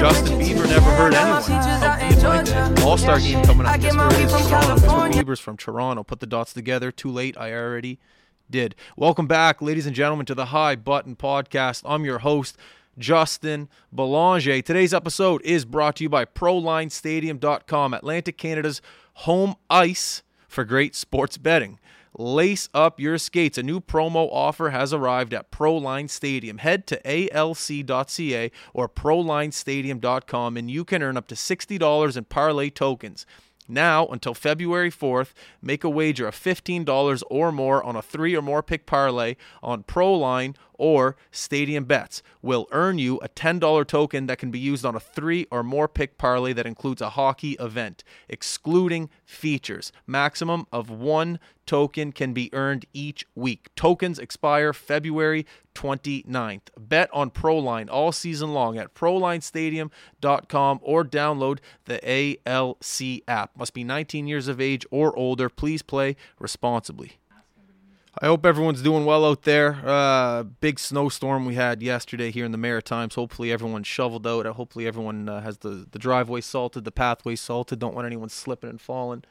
Justin Bieber never hurt anyone. my features How out do in you like All Star game coming up. my where is? Toronto. California. Bieber's from Toronto. Put the dots together. Too late. I already did. Welcome back, ladies and gentlemen, to the High Button Podcast. I'm your host, Justin Belanger. Today's episode is brought to you by ProLineStadium.com, Atlantic Canada's home ice for great sports betting. Lace up your skates. A new promo offer has arrived at Proline Stadium. Head to alc.ca or prolinestadium.com and you can earn up to $60 in parlay tokens. Now until February 4th, make a wager of $15 or more on a three or more pick parlay on Proline or Stadium Bets. Will earn you a $10 token that can be used on a three or more pick parlay that includes a hockey event, excluding features. Maximum of one token can be earned each week. Tokens expire February 29th. Bet on Proline all season long at prolinestadium.com or download the ALC app. Must be 19 years of age or older. Please play responsibly. I hope everyone's doing well out there. Uh, big snowstorm we had yesterday here in the Maritimes. Hopefully everyone's shoveled out. Hopefully everyone uh, has the, the driveway salted, the pathway salted. Don't want anyone slipping and falling.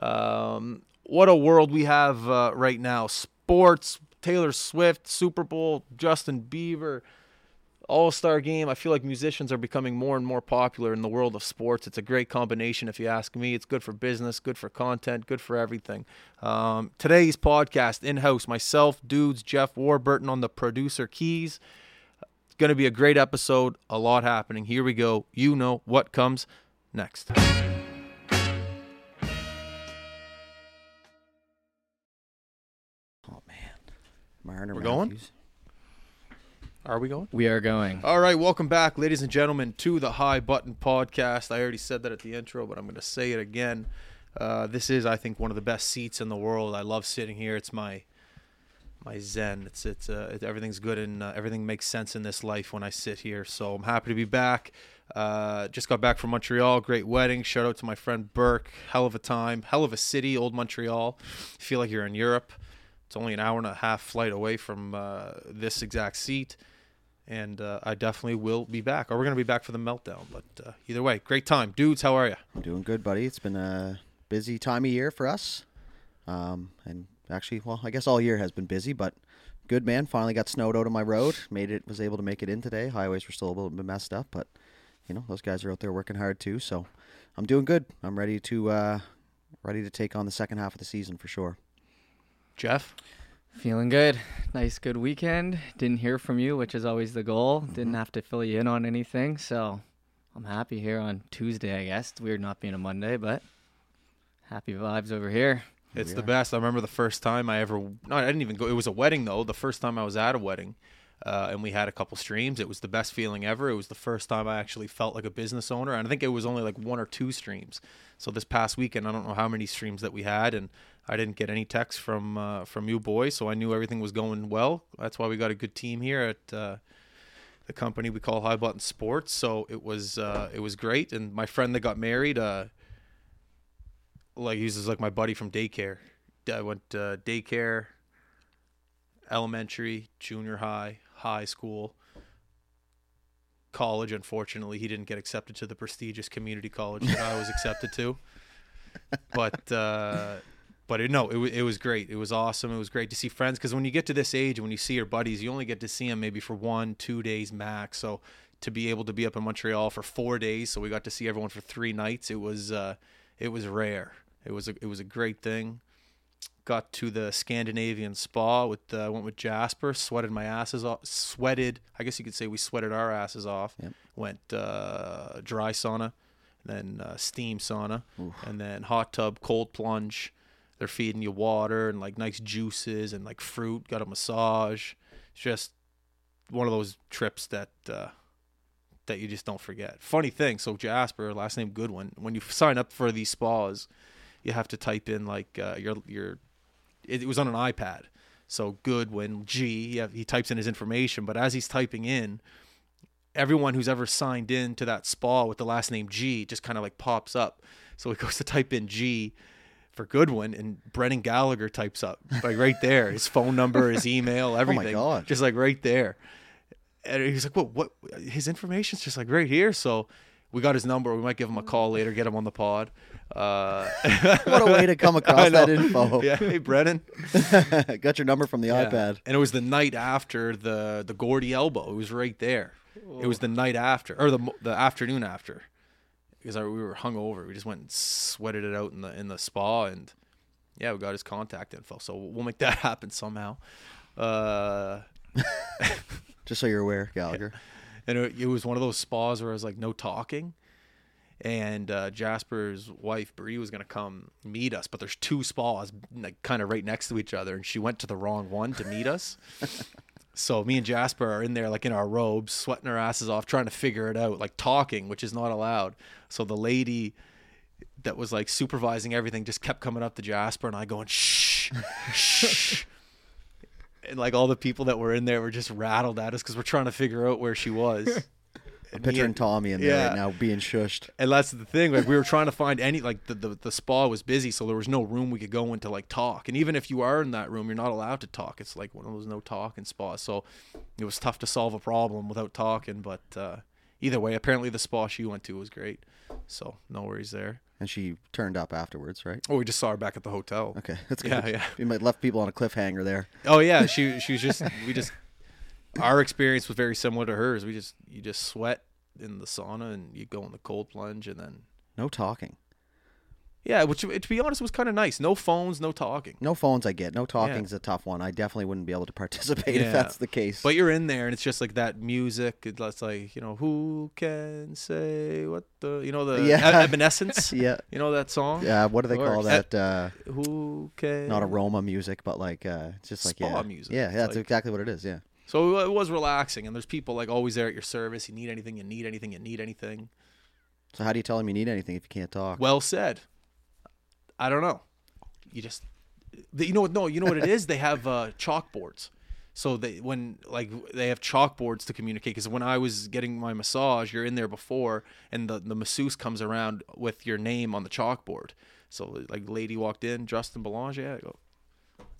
Um, what a world we have uh, right now. Sports, Taylor Swift, Super Bowl, Justin Bieber, All Star game. I feel like musicians are becoming more and more popular in the world of sports. It's a great combination, if you ask me. It's good for business, good for content, good for everything. Um, today's podcast in house, myself, dudes, Jeff Warburton on the producer keys. It's going to be a great episode. A lot happening. Here we go. You know what comes next. Oh man, Marner We're going? Are we going? We are going. All right, welcome back, ladies and gentlemen, to the High Button Podcast. I already said that at the intro, but I'm going to say it again. Uh, this is, I think, one of the best seats in the world. I love sitting here. It's my my zen. It's it's uh, it, everything's good and uh, everything makes sense in this life when I sit here. So I'm happy to be back. Uh, just got back from Montreal. Great wedding. Shout out to my friend Burke. Hell of a time. Hell of a city, old Montreal. feel like you're in Europe. It's only an hour and a half flight away from uh, this exact seat and uh, I definitely will be back. Or we're gonna be back for the meltdown. But uh, either way, great time, dudes. How are you? I'm doing good, buddy. It's been a busy time of year for us, um, and actually, well, I guess all year has been busy, but good man. Finally got snowed out of my road. Made it. Was able to make it in today. Highways were still a little bit messed up, but you know those guys are out there working hard too. So I'm doing good. I'm ready to uh, ready to take on the second half of the season for sure. Jeff. Feeling good. Nice, good weekend. Didn't hear from you, which is always the goal. Mm-hmm. Didn't have to fill you in on anything. So I'm happy here on Tuesday, I guess. It's weird not being a Monday, but happy vibes over here. It's the best. I remember the first time I ever. No, I didn't even go. It was a wedding though. The first time I was at a wedding, uh, and we had a couple streams. It was the best feeling ever. It was the first time I actually felt like a business owner, and I think it was only like one or two streams. So this past weekend, I don't know how many streams that we had, and I didn't get any texts from uh, from you boys, so I knew everything was going well. That's why we got a good team here at. Uh, the company we call High Button Sports, so it was uh, it was great. And my friend that got married, uh, like he was like my buddy from daycare. I went uh, daycare, elementary, junior high, high school, college. Unfortunately, he didn't get accepted to the prestigious community college that I was accepted to. But uh, but it, no, it, it was great. It was awesome. It was great to see friends because when you get to this age, when you see your buddies, you only get to see them maybe for one, two days max. So to be able to be up in Montreal for four days, so we got to see everyone for three nights. It was uh, it was rare. It was a, it was a great thing. Got to the Scandinavian spa with uh, went with Jasper. Sweated my asses off. Sweated. I guess you could say we sweated our asses off. Yep. Went uh, dry sauna, then uh, steam sauna, and then hot tub, cold plunge. They're feeding you water and like nice juices and like fruit. Got a massage. It's just one of those trips that uh, that you just don't forget. Funny thing, so Jasper, last name Goodwin, when you sign up for these spas, you have to type in like uh, your your. It, it was on an iPad, so Goodwin G. Yeah, he types in his information, but as he's typing in, everyone who's ever signed in to that spa with the last name G just kind of like pops up. So he goes to type in G for Goodwin, and Brennan Gallagher types up like right there, his phone number, his email, oh everything, God. just like right there. And he's like, "What? What? His information's just like right here." So we got his number. We might give him a call later, get him on the pod. Uh, What a way to come across that know. info. Yeah, hey Brennan. Got your number from the Yeah. iPad. And it was the night after the the Gordy elbow. It was right there. It was the night after, or the the afternoon after, because we were hungover. We just went and sweated it out in the in the spa, and yeah, we got his contact info. So we'll make that happen somehow. Uh, Just so you're aware, Gallagher. and it, it was one of those spas where I was like, no talking. And uh, Jasper's wife Bree was gonna come meet us, but there's two spas like kind of right next to each other, and she went to the wrong one to meet us. so me and Jasper are in there like in our robes, sweating our asses off, trying to figure it out, like talking, which is not allowed. So the lady that was like supervising everything just kept coming up to Jasper and I going shh, shh. And like all the people that were in there were just rattled at us because we're trying to figure out where she was. Picturing Tommy in there Yeah. right now being shushed. and that's the thing. Like we were trying to find any like the, the the spa was busy, so there was no room we could go into like talk. And even if you are in that room, you're not allowed to talk. It's like one of those no talking spas. So it was tough to solve a problem without talking. But uh, either way, apparently the spa she went to was great. So no worries there. And she turned up afterwards, right? Oh, we just saw her back at the hotel. Okay, that's good. Yeah, yeah. You might left people on a cliffhanger there. Oh yeah, she she was just we just our experience was very similar to hers. We just you just sweat in the sauna and you go in the cold plunge and then No talking. yeah, which to be honest was kind of nice. No phones, no talking. No phones, I get. No Yeah. talking's a tough one. I definitely wouldn't be able to participate Yeah. if that's the case. But you're in there and it's just like that music. It's like you know who can say what the you know the Yeah. Evanescence. yeah, You know that song. yeah. What do they call that? Uh, Who can not aroma music, but like uh, it's just like Spa yeah, music. Yeah, that's like- exactly what it is. Yeah. So it was relaxing and there's people like always there at your service. You need anything, you need anything, you need anything. So how do you tell them you need anything if you can't talk? Well said. I don't know. You just, you know what? No, you know what it is. They have uh, chalkboards. So they when like they have chalkboards to communicate. Because when I was getting my massage, you're in there before, and the the masseuse comes around with your name on the chalkboard. So like, lady walked in, Justin Belanger. I go,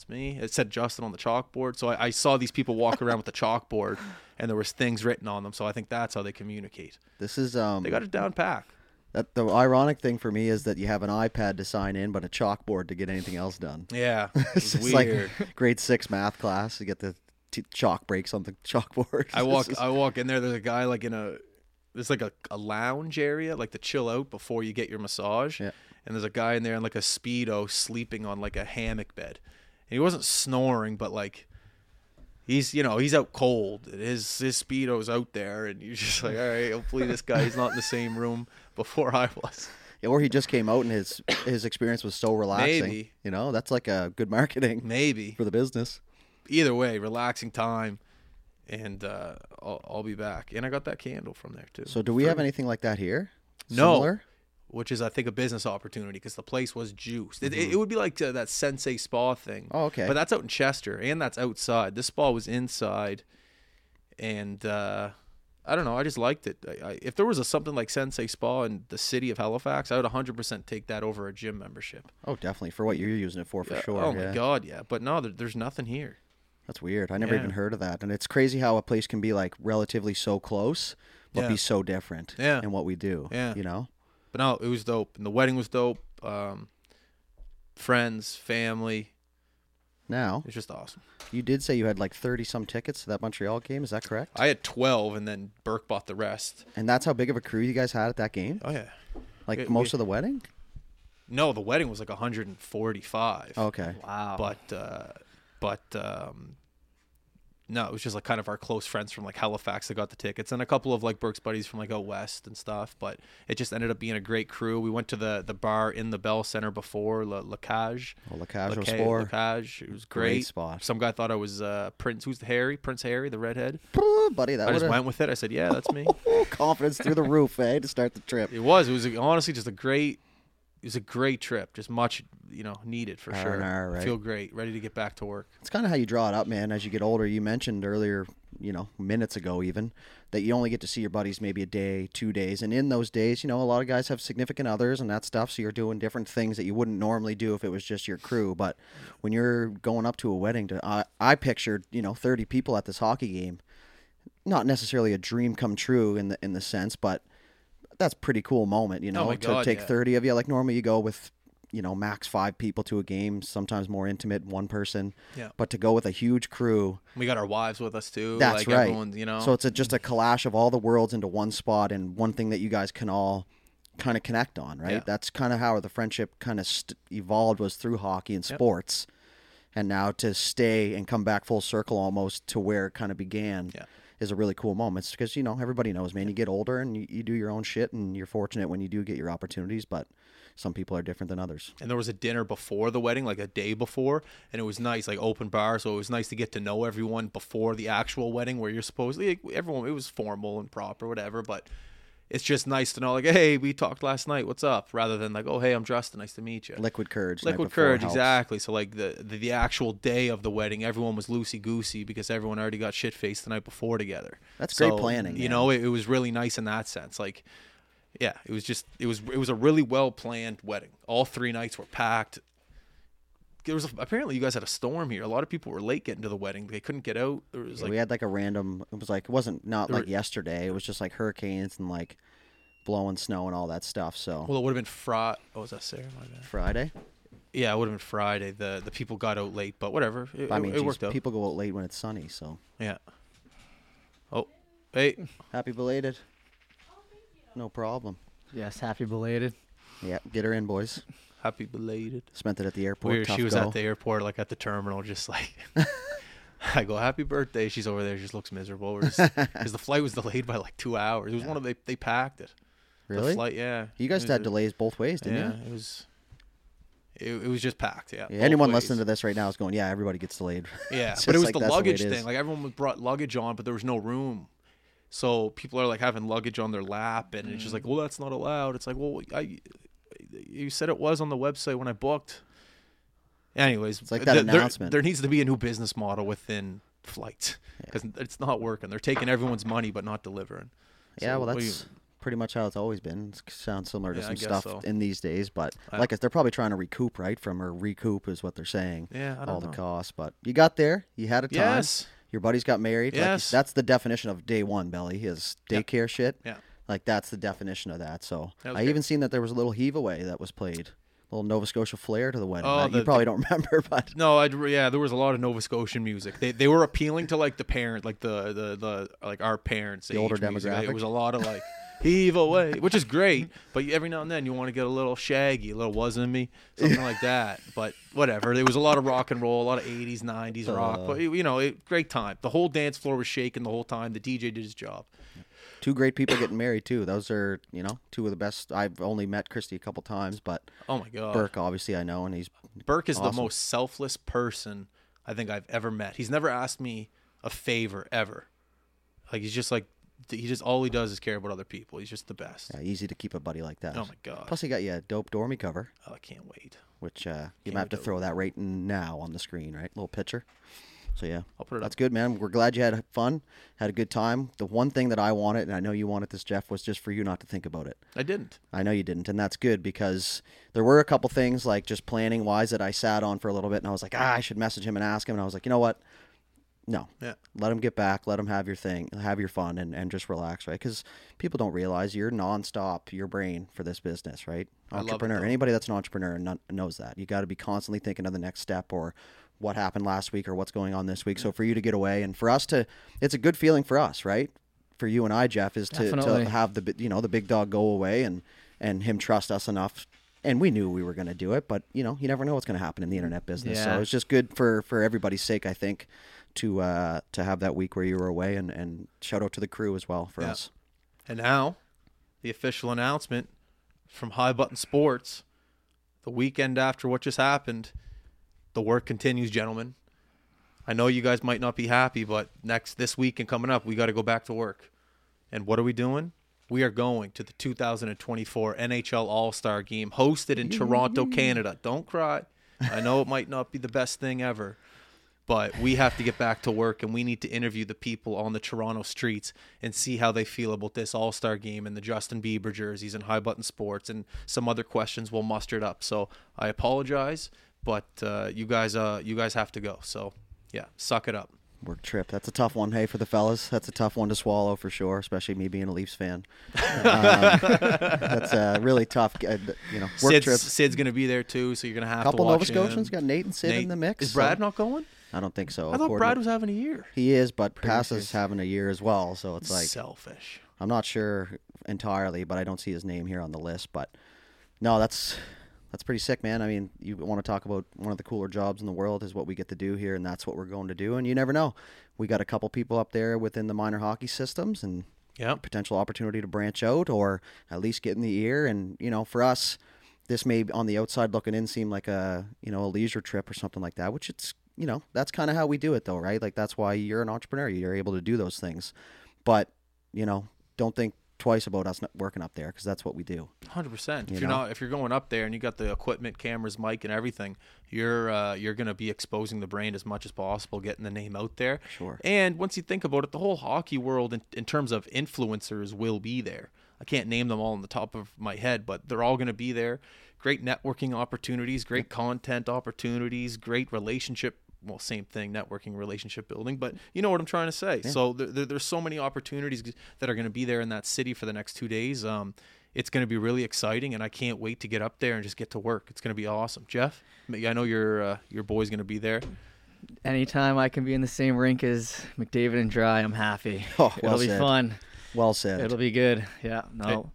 it's me. It said Justin on the chalkboard. So I, I saw these people walk around with the chalkboard, and there was things written on them. So I think that's how they communicate. This is um. They got it down pat. that, the ironic thing for me is that you have an iPad to sign in, but a chalkboard to get anything else done. Yeah, It's it's weird. like grade six math class. You get the t- chalk breaks on the chalkboard. I walk is- I walk in there. There's a guy like in a there's like a, a lounge area like to chill out before you get your massage. Yeah. And there's a guy in there in like a speedo sleeping on like a hammock bed. He wasn't snoring, but like he's you know he's out cold. His his speedo's out there, and you're just like, all right, hopefully this guy's not in the same room before I was. Yeah, or he just came out and his his experience was so relaxing. Maybe. You know, that's like a good marketing Maybe for the business. either way, relaxing time. And uh, I'll, I'll be back. And I got that candle from there too. So, do we have anything like that here? No. Similar? Which is I think a business opportunity because the place was juiced. It, it, it would be like uh, that Sensea Spa thing. Mm-hmm. Oh, okay. But that's out in Chester, and that's outside. This spa was inside, and uh, I don't know. I just liked it. I, I, if there was a something like Sensea Spa in the city of Halifax, I would 100% take that over a gym membership. Oh, definitely for what you're using it for, for Yeah, sure. Oh yeah. my god, yeah. But no, there, there's nothing here. That's weird. I never Yeah. even heard of that, and it's crazy how a place can be like relatively so close, but be so different. Yeah. In what we do. Yeah. You know. But no, it was dope, and the wedding was dope. Um, friends, family, Now, it's just awesome. you did say you had like thirty some tickets to that Montreal game. Is that correct? I had 12, and then Burke bought the rest. And that's how big of a crew you guys had at that game. Oh yeah. Like we- most we- of the wedding. No, the wedding was like 145. Okay. Wow. But uh, but um, no, it was just like kind of our close friends from like Halifax that got the tickets, and a couple of like Burke's buddies from like out west and stuff. But it just ended up being a great crew. We went to the the bar in the Bell Center before La, La Cage. La Cage La was Ca- La Cage. It was Great great. spot. Some guy thought I was uh, Prince. Who's the Harry? Prince Harry, the redhead. buddy. That I just went with it. I said, yeah, that's me. confidence through the roof, eh, to start the trip. It was. It was honestly just a great. It was a great trip. Just much, you know, needed for sure. Right? Feel great. Ready to get back to work. It's kind of how you draw it up, man. As you get older, you mentioned earlier, you know, minutes ago even, that you only get to see your buddies maybe a day, two days, and in those days, you know, a lot of guys have significant others and that stuff, so you're doing different things that you wouldn't normally do if it was just your crew. But when you're going up to a wedding, to I, I pictured, you know, 30 people at this hockey game. Not necessarily a dream come true in the in the sense, but that's a pretty cool moment, you oh know, Oh to God, take yeah. 30 of you. Like normally you go with, you know, max five people to a game, sometimes more intimate, one person. Yeah. But to go with a huge crew, We got our wives with us too. that's like right. Everyone, you know. So it's a, just a clash of all the worlds into one spot and one thing that you guys can all kind of connect on, right? Yeah. That's kind of how the friendship kind of st- evolved was through hockey and Yep. sports. And now to stay and come back full circle almost to where it kind of began Yeah. Is a really cool moment. because, you know, everybody knows, man, you get older and you, you do your own shit and you're fortunate when you do get your opportunities, but some people are different than others. and there was a dinner before the wedding, like a day before, and it was nice, like open bar. So it was nice to get to know everyone before the actual wedding, where you're supposedly like, everyone. It was formal and proper, whatever. But it's just nice to know, like, hey, we talked last night. What's up? Rather than like, oh, hey, I'm Justin. Nice to meet you. Liquid courage. Liquid courage, helps. exactly. So like the, the the actual day of the wedding, everyone was loosey goosey because everyone already got shit faced the night before together. That's great planning, You man. know, it, it was really nice in that sense. Like, yeah, it was just it was it was a really well planned wedding. All three nights were packed. There was a, apparently you guys had a storm here. A lot of people were late getting to the wedding. They couldn't get out. There was Yeah, like we had like a random. It was like it wasn't not like were- yesterday. It was just like hurricanes and like blowing snow and all that stuff. So well, it would have been Friday. Oh, was that Sarah? My bad. Friday. Yeah, it would have been Friday. The the people got out late, but whatever. It, I mean, it, geez, worked out. people go out late when it's sunny. So Yeah. Oh, hey. happy belated. No problem. Yes, happy belated. Yeah, get her in, boys. Happy belated. Spent it at the airport. Weird. She was at the airport, like at the terminal, just like. I go, happy birthday. She's over there. She just looks miserable. Because the flight was delayed by like two hours. It was one of they they packed it. The Really? flight, yeah. You guys had a- delays both ways, didn't Yeah, you? Yeah, it was. It, it was just packed. Yeah. Yeah, anyone ways. listening to this right now is going, yeah, everybody gets delayed. Yeah, but it was like the luggage is. thing. Like everyone brought luggage on, but there was no room. So people are like having luggage on their lap, and it's just Mm. like, well, that's not allowed. It's like, well, I, you said it was on the website when I booked. Anyways, It's like that th- there, announcement. There needs to be a new business model within flights because it's not working. They're taking everyone's money but not delivering. yeah, well, what do you- that's pretty much how it's always been. It sounds similar to Yeah, some stuff so. in these days, but I- like they're probably trying to recoup, right? From or recoup is what they're saying. Yeah, I don't all know. the costs, but you got there. You had a time. Yes. Your buddies got married. Like, Yes. that's the definition of day one, Belly, is Yeah. daycare shit. Yeah. Like that's the definition of that. So That I great. even seen that there was a little heave away that was played. A little Nova Scotia flair to the wedding. Oh, the- you probably don't remember, but No, I'd, yeah, there was a lot of Nova Scotian music. They they were appealing to like the parent, like the the, the like our parents, The older age music. demographic. It was a lot of like heave away, which is great. But every now and then you want to get a little shaggy, a little wasn't me, something like that. But whatever. There was a lot of rock and roll, a lot of '80s, '90s rock. Uh. But you know, it, great time. The whole dance floor was shaking the whole time. The DJ did his job. Two great people getting married too. Those are you know two of the best. I've only met Christy a couple times, but Oh my god, Burke obviously I know, and he's Burke is the most selfless person I think I've ever met. He's never asked me a favor ever. Like he's just like he just all he does is care about other people. He's just the best. yeah, easy to keep a buddy like that. Oh my god. Plus, he got you a dope dormy cover, Oh, I can't wait. which uh, you might have to- throw that right now on the screen, right? Little picture. So yeah, I'll put it that's up. good, man. We're glad you had fun, had a good time. The one thing that I wanted, and I know you wanted this, Jeff, was just for you not to think about it. I didn't. I know you didn't, and that's good because there were a couple things like just planning wise that I sat on for a little bit, and I was like, ah, I should message him and ask him, and I was like, you know what? No, Yeah. let him get back, let him have your thing, have your fun, and, and just relax, right? Because people don't realize you're nonstop, your brain for this business, right? Love it, Entrepreneur. Anybody that's an entrepreneur knows that. You got to be constantly thinking of the next step or what happened last week or what's going on this week. So for you to get away and for us to, it's a good feeling for us, right? For you and I, Jeff, is to, Definitely. to have the you know the big dog go away and and him trust us enough and we knew we were going to do it, but you know, you never know what's going to happen in the internet business. Yeah. So it's just good for for everybody's sake, I think, to uh, to have that week where you were away, and and shout out to the crew as well for Yeah. us. And now, the official announcement from High Button Sports. The weekend after what just happened, the work continues, gentlemen. I know you guys might not be happy, but next this week and coming up, we got to go back to work. And what are we doing? We are going to the 2024 NHL All Star Game hosted in Toronto, Canada. Don't cry. I know it might not be the best thing ever, but we have to get back to work and we need to interview the people on the Toronto streets and see how they feel about this All Star game and the Justin Bieber jerseys and high button sports and some other questions we'll muster it up. So I apologize, but uh, you guys, uh, you guys have to go. So yeah, suck it up. Work trip. That's a tough one. Hey, for the fellas, that's a tough one to swallow for sure. Especially me being a Leafs fan. um, that's a really tough. uh, You know, work Sid's, trip. Sid's gonna be there too, so you're gonna have a couple to Nova Scotians got Nate and Sid Nate- in the mix. Is Brad so- not going? I don't think so. I thought Brad was having a year. He is, but Pass is having a year as well. So it's like selfish. I'm not sure entirely, but I don't see his name here on the list. But no, that's that's pretty sick, man. I mean, you want to talk about one of the cooler jobs in the world is what we get to do here, and that's what we're going to do. And you never know. We got a couple people up there within the minor hockey systems, and Yep. potential opportunity to branch out or at least get in the ear. And you know, for us, this may on the outside looking in seem like a you know a leisure trip or something like that, which it's you know that's kind of how we do it though, right? Like that's why you're an entrepreneur. You're able to do those things, but you know, don't think twice about us not working up there because that's what we do. Hundred percent. If You you're know? not, if you're going up there and you got the equipment, cameras, mic, and everything, you're uh, you're gonna be exposing the brand as much as possible, getting the name out there. Sure. And once you think about it, the whole hockey world, in, in terms of influencers, will be there. I can't name them all on the top of my head, but they're all gonna be there. Great networking opportunities, great content opportunities, great relationship. Well, same thing, networking, relationship building, but you know what I'm trying to say. So there, there, there's so many opportunities that are going to be there in that city for the next two days. Um, it's going to be really exciting, and I can't wait to get up there and just get to work. It's going to be awesome. Jeff, I know your uh, your boy's going to be there. Anytime I can be in the same rink as McDavid and Dry, I'm happy. Oh, well It'll be fun. Well said. It'll be good. Yeah. No.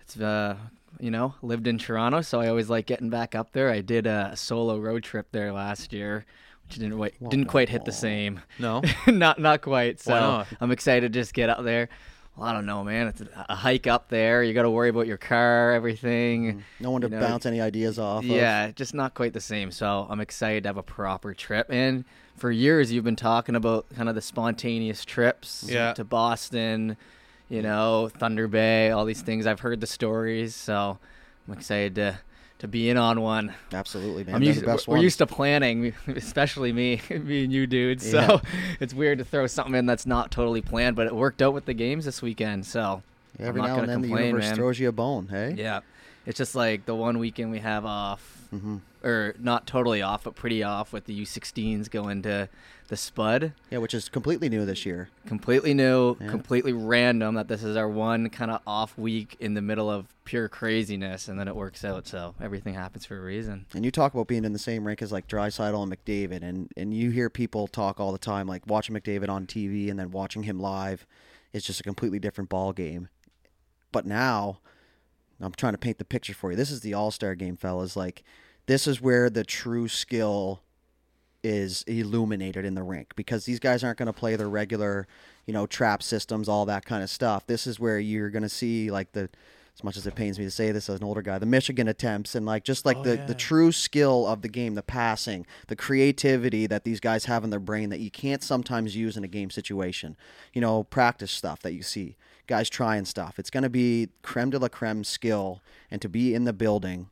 It's uh you know, lived in Toronto, so I always like getting back up there. I did a solo road trip there last year, which didn't wait, didn't quite hit the same. No, not not quite. So not? I'm excited to just get up there. Well, I don't know, man. It's a, a hike up there. You got to worry about your car, everything. Mm. no one to you know, bounce any ideas off. of. Yeah, just not quite the same. So I'm excited to have a proper trip. And for years, you've been talking about kind of the spontaneous trips Yeah. to Boston, you know, Thunder Bay, all these things. I've heard the stories, so I'm excited to to be in on one. absolutely, man. I'm used, the best we're ones. used to planning, especially me, me and you dudes. So it's weird to throw something in that's not totally planned, but it worked out with the games this weekend. So Every I'm not now and then the complain, universe man. throws you a bone. Hey. Yeah, it's just like the one weekend we have off, Mhm. or not totally off, but pretty off with the U16s going to the Spud. Yeah, which is completely new this year. Completely new, Yeah. completely random that this is our one kind of off week in the middle of pure craziness, and then it works out. So everything happens for a reason. And you talk about being in the same rink as like Draisaitl and McDavid, and and you hear people talk all the time like watching McDavid on TV and then watching him live is just a completely different ball game. But now, I'm trying to paint the picture for you. This is the All Star game, fellas. Like, this is where the true skill is illuminated in the rink because these guys aren't going to play their regular, you know, trap systems, all that kind of stuff. This is where you're going to see like the, as much as it pains me to say this as an older guy, the Michigan attempts and like just like Oh, the yeah. the true skill of the game, the passing, the creativity that these guys have in their brain that you can't sometimes use in a game situation. You know, practice stuff that you see guys trying stuff. It's going to be creme de la creme skill, and to be in the building,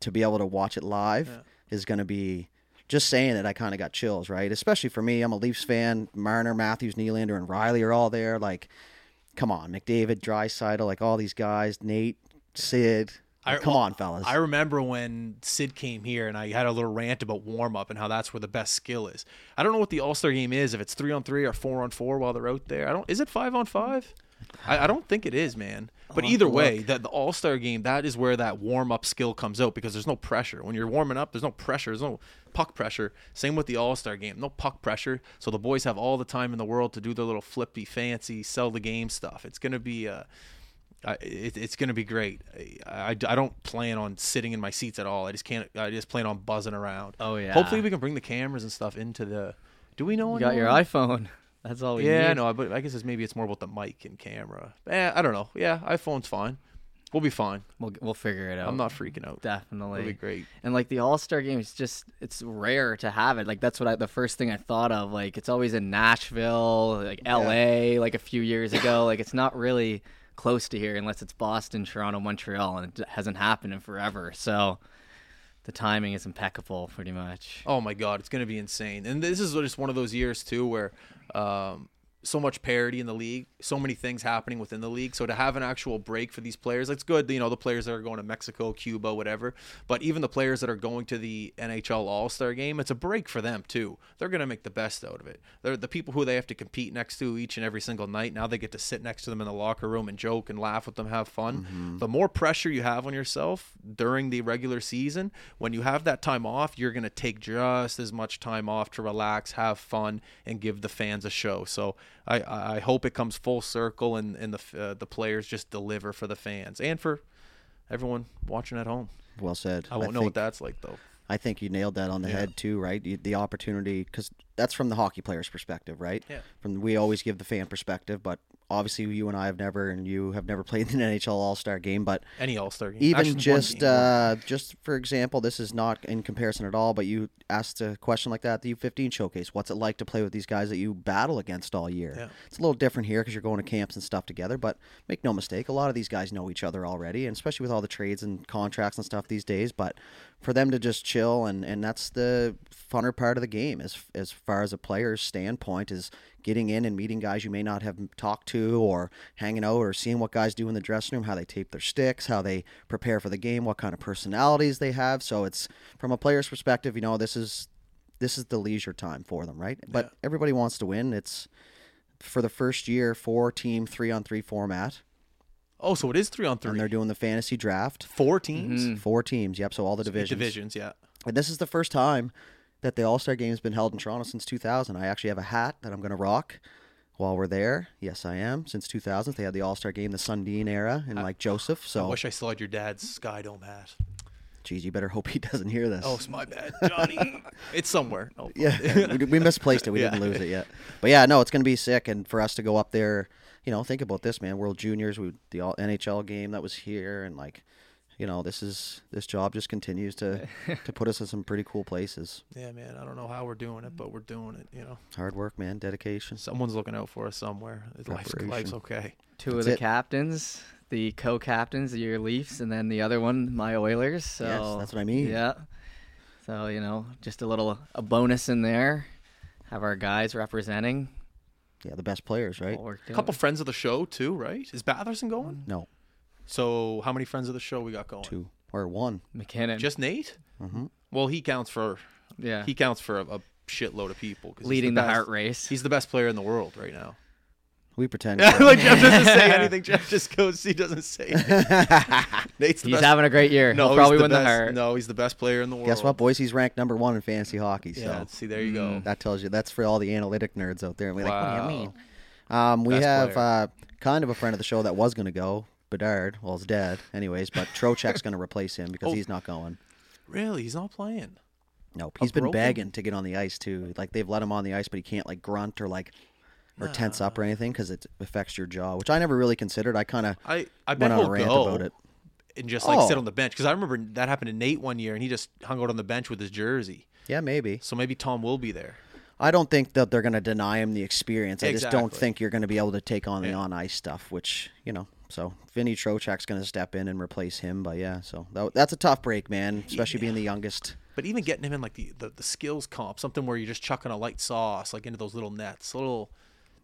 to be able to watch it live is going to be. Just saying it, I kind of got chills, right? Especially for me, I'm a Leafs fan. Marner, Matthews, Nylander, and Riley are all there. Like, come on, McDavid, Draisaitl, like all these guys, Nate, Sid. Like, come well, on, fellas. I remember when Sid came here and I had a little rant about warm up and how that's where the best skill is. I don't know what the All Star game is, if it's three on three or four on four while they're out there. I don't. Is it five on five? I, I don't think it is, man. But I'll either way, that the All Star game, that is where that warm up skill comes out because there's no pressure. When you're warming up, there's no pressure. There's no puck pressure. Same with the All Star game, no puck pressure. So the boys have all the time in the world to do their little flippy, fancy, sell the game stuff. It's gonna be a I, it, it's going to be great. I, I, I don't plan on sitting in my seats at all. I just can't. I just plan on buzzing around. Oh yeah. Hopefully, we can bring the cameras and stuff into the. Do we know? you got your iPhone. That's all we Yeah, need. I know, but I guess it's maybe it's more about the mic and camera. Eh, I don't know. Yeah, iPhone's fine. We'll be fine. We'll we'll figure it out. I'm not freaking out. definitely. It'll be great. And like the All Star game, it's just it's rare to have it. Like that's what I, the first thing I thought of. Like it's always in Nashville, like L.A. Like a few years ago. like it's not really close to here unless it's Boston, Toronto, Montreal, and it hasn't happened in forever. So the timing is impeccable, pretty much. Oh my god, it's gonna be insane. And this is just one of those years too where um, so much parity in the league, so many things happening within the league. So to have an actual break for these players, it's good. You know, the players that are going to Mexico, Cuba, whatever. But even the players that are going to the NHL All Star Game, it's a break for them too. They're gonna make the best out of it. They're the people who they have to compete next to each and every single night. Now they get to sit next to them in the locker room and joke and laugh with them, have fun. Mm-hmm. The more pressure you have on yourself during the regular season, when you have that time off, you're gonna take just as much time off to relax, have fun, and give the fans a show. So I, I I hope it comes full circle and and the uh, the players just deliver for the fans and for everyone watching at home. Well said. I won't know what that's like though. I think you nailed that on the Yeah. head too, right? You, the opportunity, because that's from the hockey player's perspective, right? Yeah. From we always give the fan perspective, but obviously you and I have never, and you have never played in an NHL All Star game, but Any All Star game, even Actually, just game, uh, just for example, this is not in comparison at all, but you asked a question like that at the U15 showcase. What's it like to play with these guys that you battle against all year? Yeah. It's a little different here because you're going to camps and stuff together, but make no mistake, a lot of these guys know each other already, and especially with all the trades and contracts and stuff these days. But for them to just chill and and that's the funner part of the game as as far as a player's standpoint is getting in and meeting guys you may not have talked to or hanging out or seeing what guys do in the dressing room how they tape their sticks how they prepare for the game what kind of personalities they have. So it's from a player's perspective you know this is this is the leisure time for them right? But everybody wants to win. It's for the first year four team three on three format Oh, so it is three on three. and three. they're doing the fantasy draft Four teams, Mm-hmm. four teams yep so all the divisions divisions, yeah. and this is the first time that the All Star Game has been held in Toronto since 2000. I actually have a hat that I'm going to rock while we're there. Yes, I am. Since 2000, they had the All Star Game, the Sundin era, and like Joseph. So I So, wish I still had your dad's Sky Dome hat. geez, you better hope he doesn't hear this. Oh, it's my bad, Johnny. it's somewhere. Oh, yeah, we, we misplaced it. We Yeah. didn't lose it yet. But yeah, no, it's going to be sick. And for us to go up there, you know, think about this, man. World Juniors, we the all NHL game that was here, and like, you know, this is this job just continues to to put us in some pretty cool places. yeah, man. I don't know how we're doing it, but we're doing it. You know, Hard work, man. Dedication. someone's looking out for us somewhere. Life's, life's okay. Two That's of the it. captains, the co-captains, of your Leafs, and then the other one, my Oilers. So Yes, that's what I mean. Yeah. So you know, just a little a bonus in there. Have our guys representing. Yeah, the best players, right? A couple friends of the show too, right? Is Batherson going? No, So how many friends of the show we got going? two or one. MacKinnon. Just Nate? Mm-hmm. Well, he counts for yeah, he counts for a, a shitload of people. 'cause he's leading the, best- heart race. He's the best player in the world right now. We pretend. like Jeff doesn't say anything. Jeff just goes. He doesn't say. Anything. Nate's the He's best. having a great year. no, He'll probably he's the win best. the heart. No, he's the best player in the world. Guess what? Boise's ranked number one in fantasy hockey. So Yeah. See, there you go. Mm. that tells you that's for all the analytic nerds out there. And we're like, what do Wow. you mean? Um, we Best have player. uh, kind of a friend of the show that was going to go, Bedard. Well, he's dead, anyways. But Trocheck's going to replace him because Oh. he's not going. Really, he's not playing. Nope. He's been broken- begging to get on the ice too. Like they've let him on the ice, but he can't like grunt or like or tense up or anything because it affects your jaw, which I never really considered. I kind of I I bet went on a rant about it. and just like sit Oh. on the bench because I remember that happened to Nate one year and he just hung out on the bench with his jersey. Yeah, maybe. So maybe Tom will be there. I don't think that they're going to deny him the experience. I just don't think you're going to be able to take on the on ice stuff, which you know. So Vinny Trocheck's going to step in and replace him. But yeah, so that, that's a tough break, man. Especially being the youngest. But even getting him in like the, the, the skills comp, something where you're just chucking a light sauce like into those little nets, a little.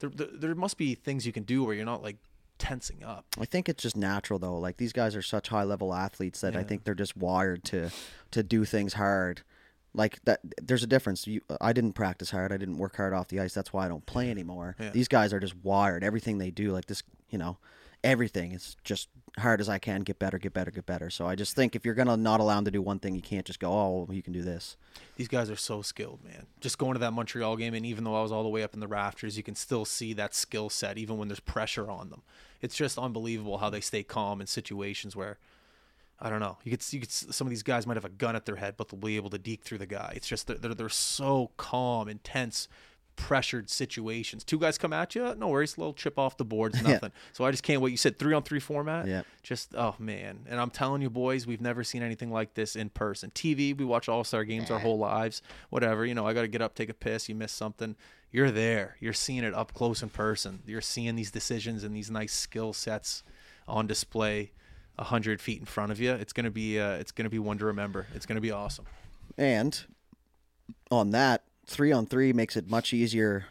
There, there, there must be things you can do where you're not like tensing up. I think it's just natural though. Like these guys are such high level athletes that I think they're just wired to to do things hard. Like that, there's a difference. You, I didn't practice hard. I didn't work hard off the ice. That's why I don't play anymore. Yeah. These guys are just wired. Everything they do, like this, you know, everything is just hard as I can, get better, get better, get better. So I just think if you're gonna not allow him to do one thing, you can't just go, oh, you can do this. These guys are so skilled, man. Just going to that Montreal game, and even though I was all the way up in the rafters, you can still see that skill set, even when there's pressure on them. It's just unbelievable how they stay calm in situations where, I don't know, you could, you could some of these guys might have a gun at their head, but they'll be able to deke through the guy. It's just they're, they're, they're so calm, intense, pressured situations. Two guys come at you, no worries, a little chip off the boards, Yeah. nothing. So I just can't wait. You said three on three format. Yeah. Just oh man, and I'm telling you, boys, we've never seen anything like this in person. TV, we watch All Star games our whole lives. Whatever, you know, I got to get up, take a piss. You miss something, you're there. You're seeing it up close in person. You're seeing these decisions and these nice skill sets on display. A hundred feet in front of you, it's gonna be uh, it's gonna be one to remember. It's gonna be awesome. And on that, three on three makes it much easier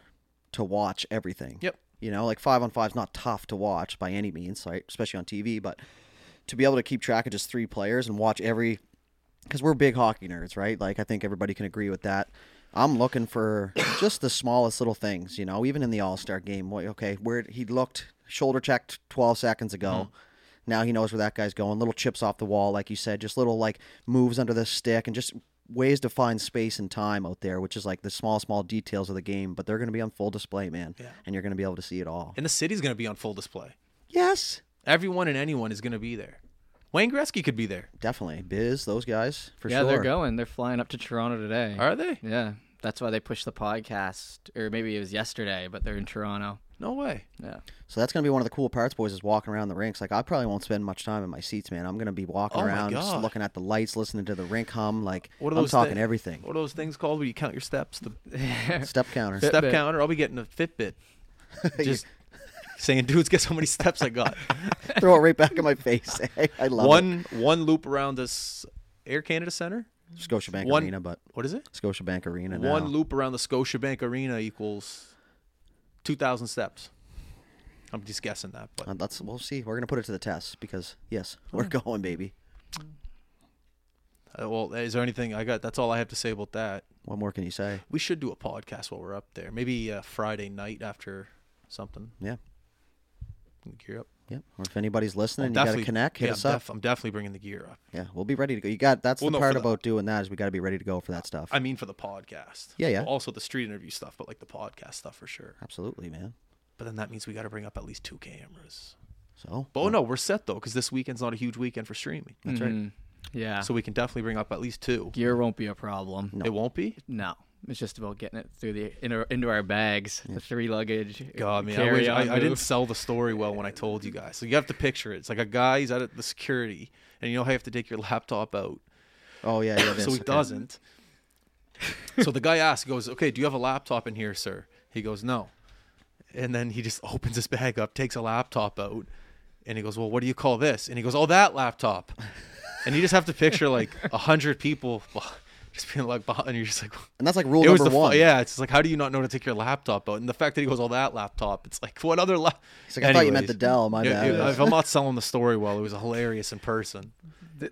to watch everything. Yep. You know, like five on five is not tough to watch by any means, right? Especially on TV, but to be able to keep track of just three players and watch every, because we're big hockey nerds, right? Like I think everybody can agree with that. I'm looking for just the smallest little things, you know, even in the All Star game. Okay, where he looked shoulder checked 12 seconds ago. Mm-hmm. Now he knows where that guy's going. Little chips off the wall, like you said, just little like moves under the stick and just ways to find space and time out there, which is like the small, small details of the game. But they're going to be on full display, man. Yeah. And you're going to be able to see it all. And the city's gonna be on full display. Yes, Everyone and anyone is gonna be there. Wayne Gretzky could be there. definitely. Biz, those guys, for yeah, sure. Yeah, they're going. They're flying up to Toronto today. Are they? Yeah, that's why they pushed the podcast, or maybe it was yesterday, but they're in Toronto. No way. Yeah. So that's going to be one of the cool parts, boys, is walking around the rinks. Like, I probably won't spend much time in my seats, man. I'm going to be walking Oh my around, just God. looking at the lights, listening to the rink hum. Like, What are I'm those talking thi- everything. What are those things called where you count your steps? The Step counter. step Fitbit. counter. I'll be getting a Fitbit. Just saying, dudes, guess how many steps I got? Throw it right back in my face. I love one one loop around this Air Canada Center. it. Scotiabank one- Arena, but What is it? Scotiabank Arena now. One loop around the Scotiabank Arena equals two thousand steps. I'm just guessing that, but Uh, that's we'll see. We're gonna put it to the test because yes, we're going, baby. uh, well, is there anything I got? That's all I have to say about that. What more can you say? We should do a podcast while we're up there. Maybe uh, Friday night after something. Yeah, Gear up. Yeah. Or if anybody's listening, you got to connect. Hit yeah, us I'm, up. I'm definitely bringing the gear up. Yeah, we'll be ready to go. You got that's Well, the no, part for the- about doing that is we got to be ready to go for that stuff. I mean, for the podcast. Yeah, yeah. Also the street interview stuff, but like the podcast stuff for sure. Absolutely, man. But then that means we got to bring up at least two cameras. So, But oh no, we're set though because this weekend's not a huge weekend for streaming. That's right. Mhm. Yeah. So we can definitely bring up at least two. gear won't be a problem. No. It won't be. No. It's just about getting it through the into, into our bags, the three luggage. Uh, God, man, I, wish, I, I didn't sell the story well when I told you guys. So you have to picture it. It's like a guy, he's at the security, and you know how you have to take your laptop out. oh yeah, yeah. so he okay. doesn't. so the guy asks, he goes, "Okay, do you have a laptop in here, sir?" He goes, "No," and then he just opens his bag up, takes a laptop out, and he goes, "Well, what do you call this?" And he goes, "Oh, that laptop." and you just have to picture like a hundred people just being like, behind, and you're just like, And that's like rule it was number the fu- one. yeah. It's just like, how do you not know to take your laptop out? And the fact that he goes, all that laptop," it's like, what other? La-? It's like I thought you meant the Dell. My Yeah, bad. yeah, if I'm not selling the story well, it was hilarious in person.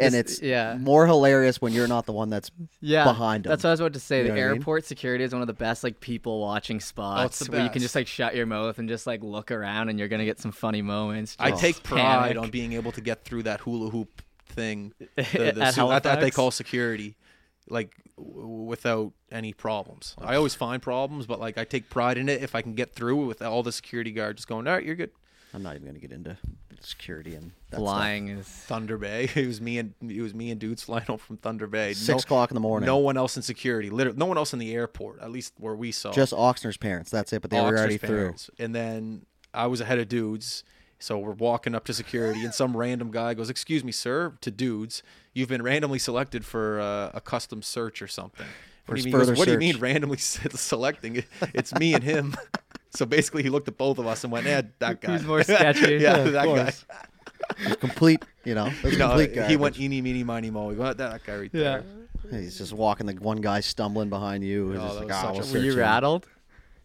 and it's yeah. more hilarious when you're not the one that's yeah, behind 'em. That's what I was about to say. You the know what I mean? airport security is one of the best like people watching spots oh, the where you can just like shut your mouth and just like look around and you're gonna get some funny moments. I take pride panic. on being able to get through that hula hoop thing the, At the su- that, that they call security, like w- without any problems. I always find problems, but like I take pride in it if I can get through with all the security guard just going, "All right, you're good." I'm not even gonna get into security and that stuff. flying is Thunder Bay. It was me and it was me and dudes flying home from Thunder Bay. Six o'clock in the morning. No one else in security. Literally, no one else in the airport. At least where we saw. Just Oxner's parents. That's it. But they were Oxford's already through. And then I was ahead of dudes. So we're walking up to security, and some random guy goes, "Excuse me, sir," to dudes. You've been randomly selected for uh, a custom search or something. What do you mean? Goes, what do you mean randomly selecting? It's me and him. so basically, he looked at both of us and went, "Yeah, that guy." Who's more sketchy? yeah, Yeah, of that guy. course. Complete. You know. It was You know, complete he garbage. went eeny, meeny, miny, mo. He went, that guy right Yeah. there. He's just walking. The one guy stumbling behind you. It's Oh, just like, was "Ah, such we'll Were search you rattled?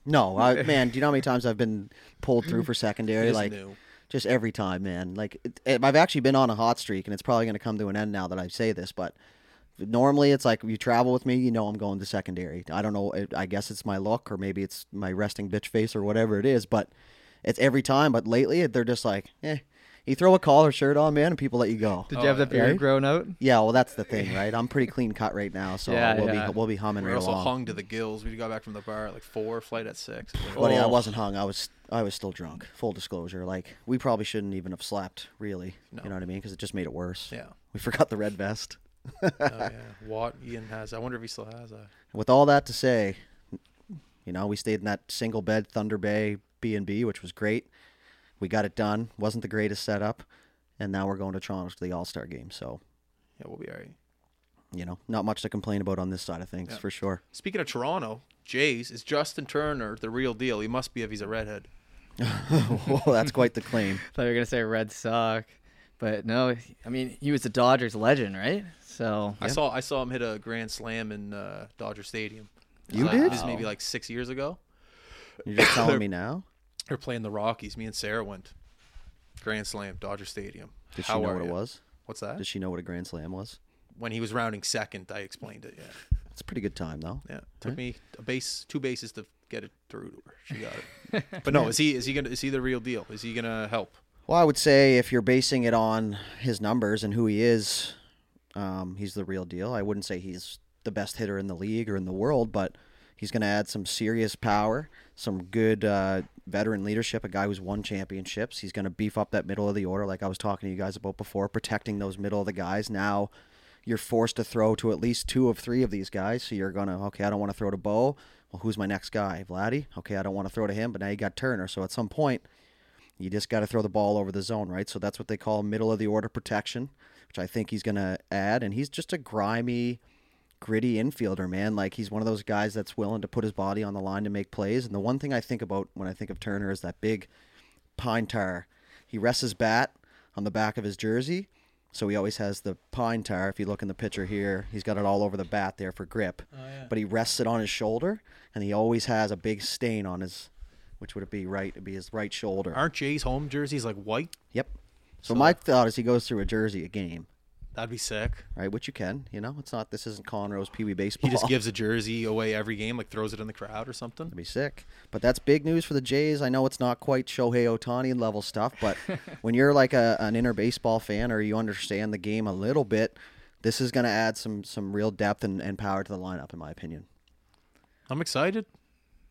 No, I, man. Do you know how many times I've been pulled through for secondary? Like knew. Just every time, man. Like it, it- I've actually been on a hot streak, and it's probably going to come to an end now that I say this. But normally, it's like you travel with me, you know, I'm going to secondary. I don't know. it- I guess it's my look, or maybe it's my resting bitch face, or whatever it is. But it's every time. But lately, they're just like, eh. You throw a collar shirt on, man, and people let you go. Did Oh, you have the yeah. beard Right? grown out? Yeah, well, that's the thing, right? I'm pretty clean cut right now, so Yeah, we'll yeah. be we'll be humming We're right also along. hung to the gills. We got back from the bar at like four, flight at six. Buddy, I Oh. wasn't hung. I was I was still drunk. Full disclosure. Like we probably shouldn't even have slept. Really, No. you know what I mean? Because it just made it worse. Yeah. We forgot the red vest. Oh, yeah. Watt Ian has. I wonder if he still has that. With all that to say, you know, we stayed in that single bed Thunder Bay B and B, which was great. We got it done. wasn't the greatest setup, and now we're going to Toronto to the All Star game. So Yeah, we'll be all right. you know, not much to complain about on this side of things Yeah. for sure. Speaking of Toronto, Jays, is Justin Turner the real deal? He must be if he's a redhead. well, that's quite the claim. I thought you were gonna say Red Sox, but no. I mean, he was a Dodgers legend, right? So I saw I saw him hit a grand slam in uh, Dodger Stadium. You like- did? This maybe like six years ago. You're just telling me now. They're playing the Rockies. Me and Sarah went. Grand Slam, Dodger Stadium. Did she How know are what it was? What's that? Did she know what a grand slam was? when he was rounding second, I explained it. Yeah, It's a pretty good time though. yeah. Took me a base, two bases to get it through to her. She got it. but no, is he is he gonna is he the real deal? Is he gonna help? Well, I would say if you're basing it on his numbers and who he is, um, he's the real deal. I wouldn't say he's the best hitter in the league or in the world, but he's going to add some serious power, some good uh, veteran leadership, a guy who's won championships. He's going to beef up that middle of the order, like I was talking to you guys about before, protecting those middle of the guys. Now you're forced to throw to at least two of three of these guys. So you're to, okay, I don't want to throw to Bo. Well, who's my next guy? Vladdy? Okay, I don't want to throw to him, but now you got Turner. So at some point, you just got to throw the ball over the zone, right? So that's what they call middle of the order protection, which I think he's to add. And he's just a grimy, gritty infielder, man. Like he's one of those guys that's willing to put his body on the line to make plays. And the one thing I think about when I think of Turner is that big pine tar. He rests his bat on the back of his jersey. So he always has the pine tar. If you look in the picture here, he's got it all over the bat there for grip. Oh, but he rests it on his shoulder, and he always has a big stain on his, which would it be right? It'd be his right shoulder. Aren't Jay's home jerseys like white? Yep. So, So- my thought is he goes through a jersey a game, That'd be sick. right? Which you can, you know, it's not. This isn't Conroe's Pee Wee baseball. He just gives a jersey away every game, like throws it in the crowd or something. That'd be sick. But that's big news for the Jays. I know it's not quite Shohei Ohtani level stuff, but when you're like a, an inner baseball fan or you understand the game a little bit, this is going to add some some real depth and, and power to the lineup, in my opinion. I'm excited.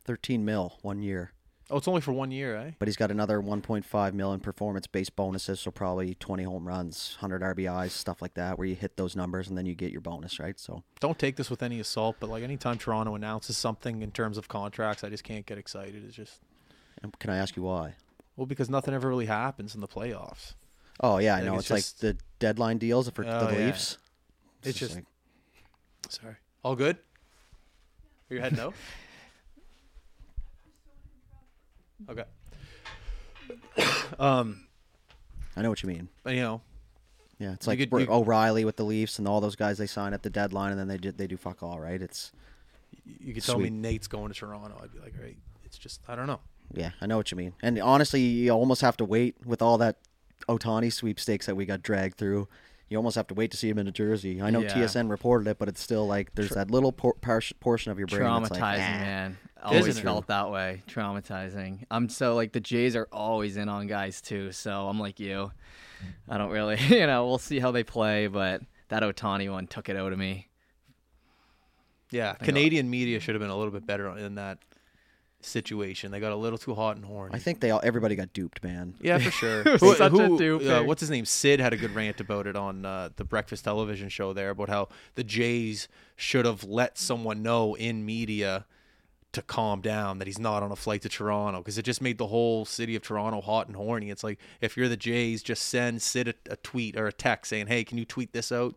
13 mil one year, Oh, it's only for one year, eh? but he's got another 1.5 million performance based bonuses, so probably 20 home runs, 100 RBIs, stuff like that, where you hit those numbers and then you get your bonus, right? So Don't take this with any assault, but like anytime Toronto announces something in terms of contracts, I just can't get excited. It's just um, can I ask you why? well because nothing ever really happens in the playoffs. Oh yeah, I Like, know. it's It's, just- like the deadline deals for Oh, the yeah. Leafs. It's just- like, Sorry. All good? Are you heading out? Okay. um, I know what you mean. but, you know, Yeah, it's You like could- we're- you- O'Reilly with the Leafs and all those guys they sign at the deadline, and then they do, they do fuck all, right? It's you could tell me Sweet. Nate's going to Toronto. I'd be like, right. It's just I don't know. yeah, I know what you mean. And honestly, you almost have to wait with all that Ohtani sweepstakes that we got dragged through. You almost have to wait to see him in a jersey. I know Yeah. TSN reported it, but it's still like there's that little por- par- portion of your brain traumatizing, that's like, "Ah." man. Always Isn't it? felt that way. Traumatizing. I'm so like the Jays are always in on guys too. So I'm like you. I don't really, you know, we'll see how they play, but that Ohtani one took it out of me. Yeah, Canadian media should have been a little bit better in that situation. They got a little too hot and horny. I think they all everybody got duped, man. Yeah, for sure. Who- such a who- duper. uh, what's his name? Sid had a good rant about it on uh, the breakfast television show there about how the Jays should have let someone know in media to calm down that he's not on a flight to Toronto because it just made the whole city of Toronto hot and horny. It's like if you're the Jays, just send Sid a, a tweet or a text saying, "Hey, can you tweet this out?"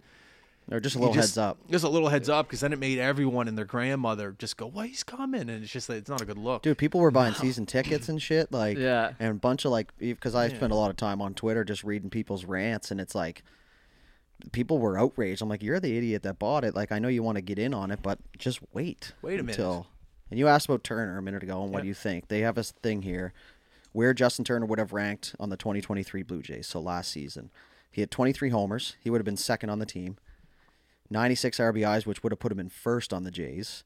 Or just a little just- heads up. Just a little heads up because then it made everyone and their grandmother just go, "Why he's coming?" And it's just like, it's not a good look. Dude, people were buying season tickets and shit, like, Yeah. and a bunch of like, because I spend a lot of time on Twitter just reading people's rants, and it's like, people were outraged. I'm like, you're the idiot that bought it. Like, I know you want to get in on it, but just wait. Wait a minute. until. And you asked about Turner a minute ago, and what Yeah. do you think? They have this thing here where Justin Turner would have ranked on the 2023 Blue Jays. So last season, he had 23 homers. He would have been second on the team. 96 RBIs, which would have put him in first on the Jays.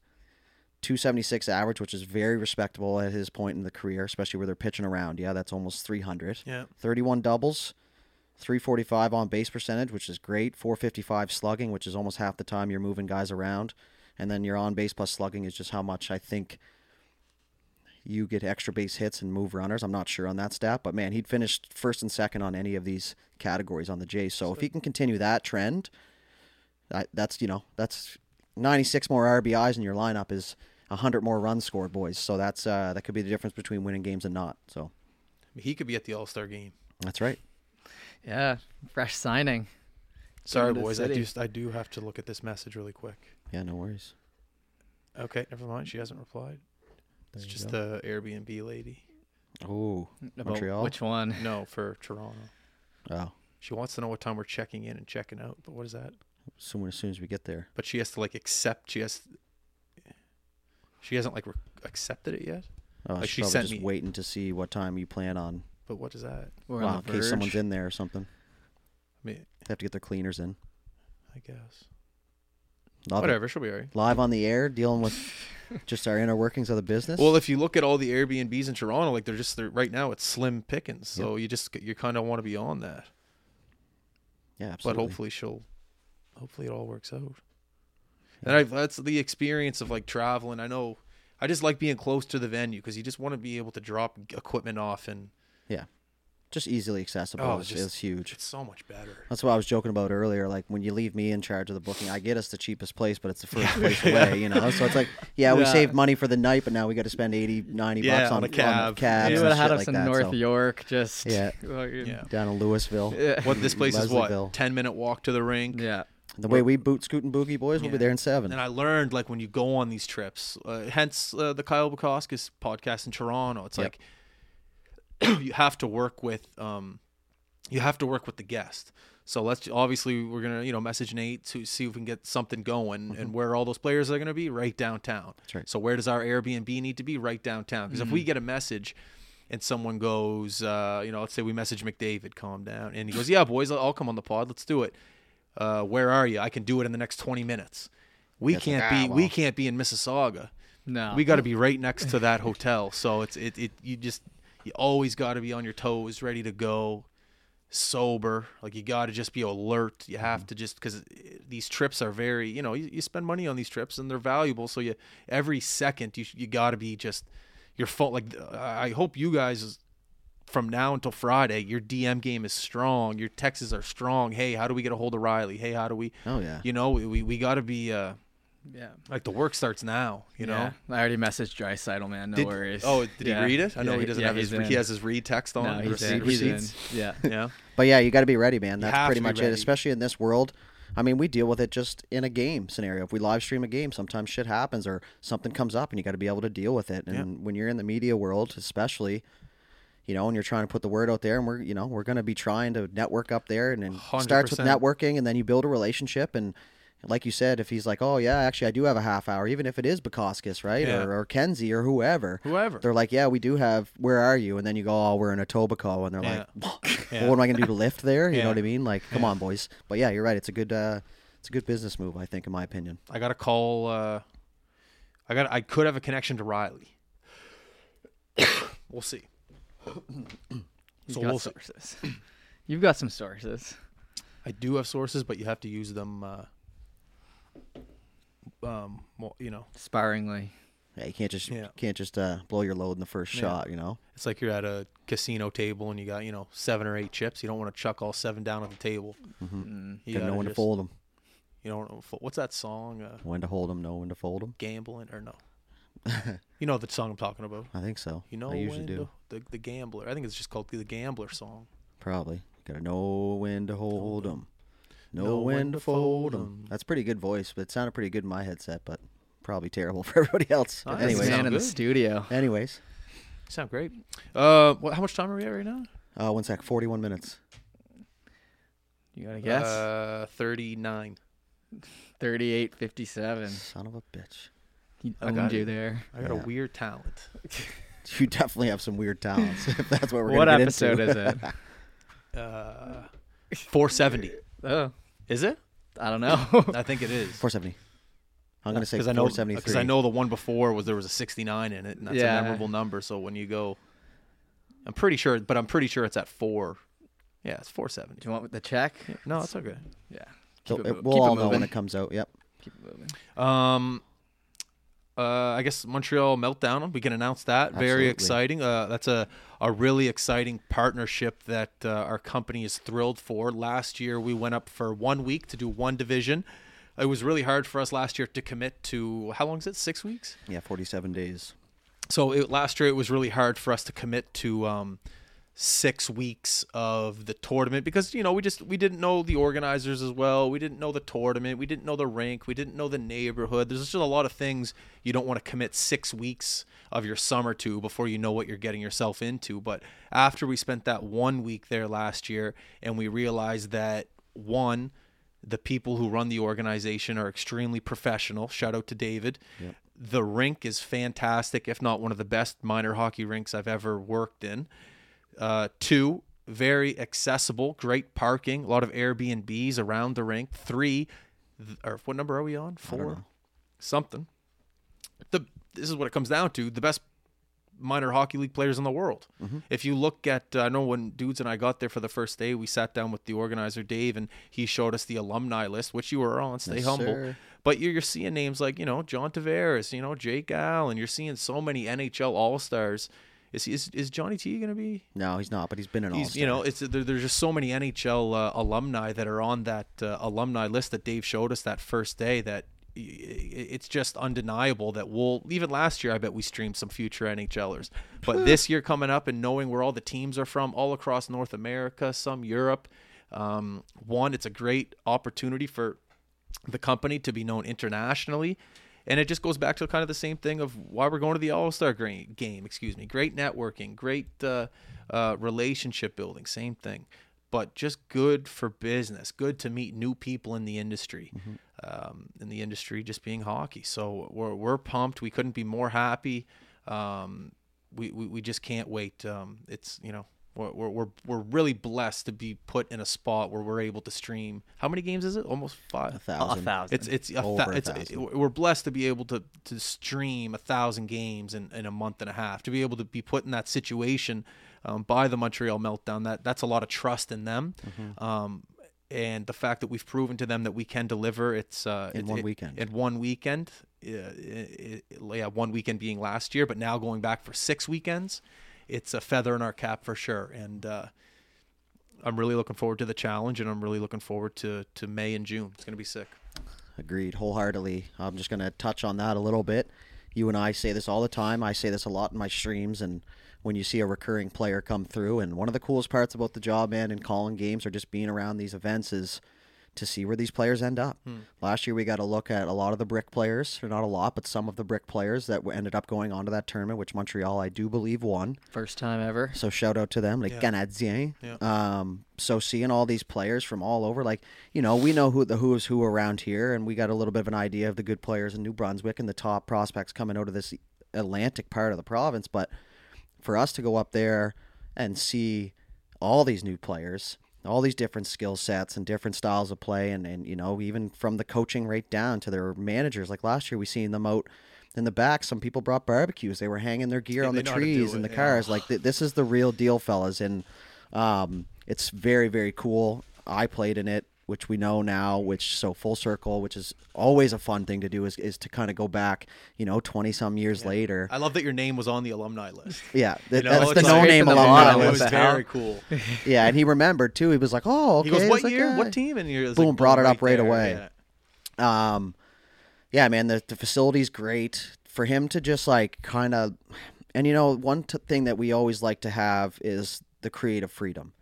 276 average, which is very respectable at his point in the career, especially where they're pitching around. Yeah, that's almost 300. Yeah. 31 doubles, 345 on base percentage, which is great. 455 slugging, which is almost half the time you're moving guys around. And then your on base plus slugging is just how much I think you get extra base hits and move runners. I'm not sure on that stat, but man, he'd finished first and second on any of these categories on the Jays. So if he can continue that trend, that, that's you know that's 96 more RBIs in your lineup is 100 more runs scored, boys. So that's uh, that could be the difference between winning games and not. So He could be at the All Star game. that's right. Yeah, fresh signing. Sorry, the boys. I do I do have to look at this message really quick. Yeah, no worries. Okay, never mind. She hasn't replied. It's There you just go. the Airbnb lady. Oh, Montreal? Which one? No, for Toronto. oh. She wants to know what time we're checking in and checking out. But what is that? Soon as soon as we get there. But she has to like accept. She has. She hasn't like re- accepted it yet. Oh, Like, she's she probably sent just me- waiting to see what time you plan on. But what is that? We're Well, on in the case someone's in there or something. I mean, They have to get their cleaners in. I guess. Love it. Whatever. She'll be alright. Live on the air, dealing with just our inner workings of the business. Well, if you look at all the Airbnbs in Toronto, like they're just they're, right now it's slim pickings. So you just you kind of want to be on that. yeah, But hopefully she'll, hopefully it all works out. And I that's the experience of like traveling. I know, I just like being close to the venue because you just want to be able to drop equipment off and yeah, just easily accessible Oh, is, just- is huge. it's so much better. That's what I was joking about earlier. Like when you leave me in charge of the booking, I get us the cheapest place, but it's the first place away, you know. So it's like, yeah, we saved money for the night, but now we got to spend 80, 90 Yeah, bucks on, on a on cabs Yeah. You and would have had us like in that, North so- York, just Yeah. Yeah. down in Louisville. yeah. What this place is what ten minute walk to the rink. yeah. The way we boot scoot and boogie boys, we'll Yeah. be there in seven. And I learned like when you go on these trips, uh, hence uh, the Kyle Bukauskas podcast in Toronto. It's Yep. like you have to work with um, you have to work with the guest. So let's obviously we're gonna you know message Nate to see if we can get something going and where all those players are gonna be right downtown. Mm-hmm. That's right. So where does our Airbnb need to be right downtown? Because if we get a message and someone goes, uh, you know, let's say we message McDavid, calm down, and he goes, yeah, boys, I'll come on the pod, let's do it. Uh, where are you? I can do it in the next twenty minutes. We It's like, can't ah, be we well. can't be in Mississauga. No. We got to be right next to that hotel. So it's it, it you just you always got to be on your toes, ready to go, sober. Like you got to just be alert. You have to just because these trips are very you know you, you spend money on these trips and they're valuable. So you every second you you got to be just your phone. Like I hope you guys from now until Friday, your DM game is strong. Your texts are strong. Hey, how do we get a hold of Riley? Hey, how do we? oh yeah. You know, we we, we got to be. uh Yeah. like the work starts now, you know. Yeah. I already messaged Draisaitl, man. No Did- worries. Oh, did Yeah. he read it? I know Yeah, he doesn't yeah, have his. he's He has his read text on. No, he's receipt in. He's in. Yeah. Yeah, But yeah, you got to be ready, man. That's pretty to be much it, especially in this world. I mean, we deal with it just in a game scenario. If we live stream a game, sometimes shit happens or something comes up, and you got to be able to deal with it. And Yeah. when you're in the media world, especially, you know, and you're trying to put the word out there, and we're, you know, we're going to be trying to network up there, and then it starts with networking, and then you build a relationship, and like you said, if he's like, oh yeah, actually I do have a half hour, even if it is Bukauskas, right, Yeah. or, or Kenzie or whoever, whoever. they're like, yeah, we do have. Where are you? And then you go, oh, we're in Etobicoke, and they're Yeah. like, Yeah. well, what am I going to do to lift there? You know what I mean? Like, come on, boys. But yeah, you're right. It's a good, uh, it's a good business move, I think, in my opinion. I got a call. Uh, I got. I could have a connection to Riley. we'll see. You've So got we'll see. sources. You've got some sources. I do have sources, but you have to use them. Uh, um, well, you know, Sparingly. Yeah, you can't just Yeah. can't just uh, blow your load in the first Yeah. shot. You know. it's like you're at a casino table and you got you know seven or eight chips. You don't want to chuck all seven down at the table. Mm. You got no one gotta when to just- fold them. You don't. What's that song? Uh, When to hold them. no when to fold them. gambling or no? you know the song I'm talking about. I think so. You know I usually do. to- the the gambler. I think it's just called the gambler song. Probably. Gotta know when to hold them. Know, Know when, when to to fold fold That's pretty good voice, but it sounded pretty good in my headset, but probably terrible for everybody else. But that's anyways, man in the studio. anyways. Sound great. Uh, what? How much time are we at right now? Uh, one sec. Forty-one minutes. You got to guess? Uh, thirty-nine. 38 57. Son of a bitch. He I owned got you it. there. I got Yeah. a weird talent. You definitely have some weird talents. if that's what we're What gonna get episode into. is it? Uh, four seventy. Oh, Is it? I don't know. I think it is. 470. I'm gonna say because I know 473. because I know the one before was there was a sixty-nine in it, and that's Yeah. a memorable number. So when you go, I'm pretty sure, but I'm pretty sure it's at four. Yeah, it's four seventy. Do you want the check? No, it's okay. Yeah. So it- it, we'll keep all it know when it comes out. Yep. Keep it moving. Um, uh, I guess Montreal meltdown. We can announce that. Very exciting. Uh, that's a a really exciting partnership that uh, our company is thrilled for. Last year we went up for one week to do one division. It was really hard for us last year to commit to how long is it? Six weeks. Yeah, 47 days. So it, last year it was really hard for us to commit to um, six weeks of the tournament because you know we just we didn't know the organizers as well. We didn't know the tournament. We didn't know the rink. We didn't know the neighborhood. There's just a lot of things you don't want to commit six weeks of your summer to before you know what you're getting yourself into. But after we spent that one week there last year and we realized that one the people who run the organization are extremely professional. Shout out to David. The rink is fantastic, if not one of the best minor hockey rinks I've ever worked in. Uh, two, very accessible, great parking, a lot of Airbnbs around the rink. Three, th- or what number are we on? Four, something. The this is what it comes down to: the best minor hockey league players in the world. If you look at, uh, I know when dudes and I got there for the first day, we sat down with the organizer Dave, and he showed us the alumni list, which you were on. Stay Yes, humble. sir. But you're, you're seeing names like you know John Tavares, you know Jake Allen. You're seeing so many NHL All Stars. Is, he- is is Johnny T going to be? No, he's not, but he's been an all you know it's there, there's just so many NHL uh, alumni that are on that uh, alumni list that Dave showed us that first day that it's just undeniable that we'll even last year I bet we streamed some future NHLers but this year coming up and knowing where all the teams are from all across North America some Europe um, one it's a great opportunity for the company to be known internationally. And it just goes back to kind of the same thing of why we're going to the All Star game. Excuse me. Great networking, great uh, uh, relationship building. Same thing, but just good for business. Good to meet new people in the industry. Um, in the industry, just being hockey. So we're we're pumped. We couldn't be more happy. Um, we, we we just can't wait. Um, it's you know we're, we're we're we're really blessed to be put in a spot where we're able to stream. How many games is it? Almost five. a thousand. A thousand. It's it's a Over thou- a it's thousand. we're blessed to be able to to stream a thousand games in, in a month and a half. To be able to be put in that situation um, by the Montreal Meltdown that that's a lot of trust in them. Mm-hmm. Um, and the fact that we've proven to them that we can deliver it's uh, In it- one it- weekend. in one weekend it, it- yeah one weekend being last year but now going back for six weekends it's a feather in our cap for sure and uh, I'm really looking forward to the challenge and I'm really looking forward to to May and June it's gonna be sick Agreed, wholeheartedly. I'm just going to touch on that a little bit. You and I say this all the time. I say this a lot in my streams, and when you see a recurring player come through, and one of the coolest parts about the job, man, and calling games or just being around these events is to see where these players end up. Last year, we got to look at a lot of the brick players, or not a lot, but some of the brick players that ended up going on to that tournament, which Montreal, I do believe, won. First time ever. So shout out to them, like Yeah. Canadiens. Yeah. Um, so seeing all these players from all over, like you know, we know who the who is who around here, and we got a little bit of an idea of the good players in New Brunswick and the top prospects coming out of this Atlantic part of the province. But for us to go up there and see all these new players, all these different skill sets and different styles of play, and and you know, even from the coaching right down to their managers. Like last year, we seen them out. In the back, some people brought barbecues. They were hanging their gear Yeah, on the know how to do trees and the yeah. cars. Like th- this is the real deal, fellas, and um, it's very very cool. I played in it, which we know now. Which so full circle, which is always a fun thing to do, is is to kind of go back, you know, twenty some years later. I love that your name was on the alumni list yeah, th- know, that's it's the like- no name the alumni bottom, it was list. very cool Yeah, and he remembered too. He was like, "Oh, okay." he goes what like, year yeah. what team and you're Boom, like, brought it up right there, away. yeah. Um, yeah, man, the the facility's great for him to just like kind of, and you know, one t- thing that we always like to have is the creative freedom.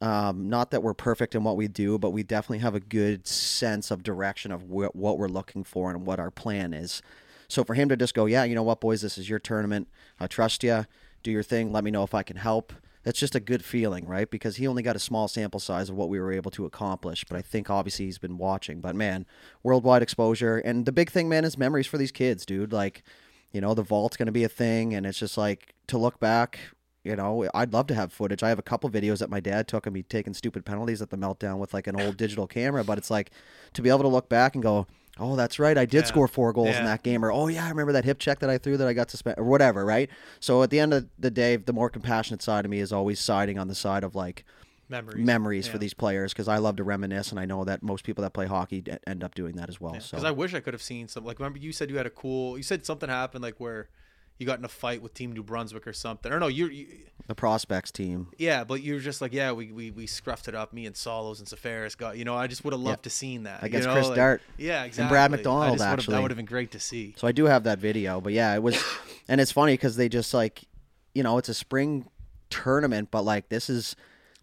Um, not that we're perfect in what we do, but we definitely have a good sense of direction of wh- what we're looking for and what our plan is. So for him to just go, yeah, you know what, boys, this is your tournament. I trust you. Do your thing. Let me know if I can help. That's just a good feeling, right? Because he only got a small sample size of what we were able to accomplish. But I think obviously he's been watching. But man, worldwide exposure. And the big thing, man, is memories for these kids, dude. Like, you know, the vault's going to be a thing. And it's just like to look back, you know, I'd love to have footage. I have a couple videos that my dad took of me taking stupid penalties at the meltdown with like an old digital camera. But it's like to be able to look back and go, oh, that's right. I did Yeah. score four goals in that game. Or, oh, yeah, I remember that hip check that I threw that I got suspended or whatever, right? So at the end of the day, the more compassionate side of me is always siding on the side of like, Memories. memories for these players because I love to reminisce, and I know that most people that play hockey d- end up doing that as well. Because so I wish I could have seen some. Like, remember you said you had a cool. You said something happened like where you got in a fight with Team New Brunswick or something. Or no, you're. You, the prospects team, yeah, but you were just like, yeah, we we, we scruffed it up. Me and Solos and Safaris got. You know, I just would have loved to seen that Against you know? Chris like- Dart Yeah, exactly. and. Brad I McDonald, actually. that would have been great to see. So I do have that video, but yeah, it was, and it's funny because they just like, you know, it's a spring tournament, but like this is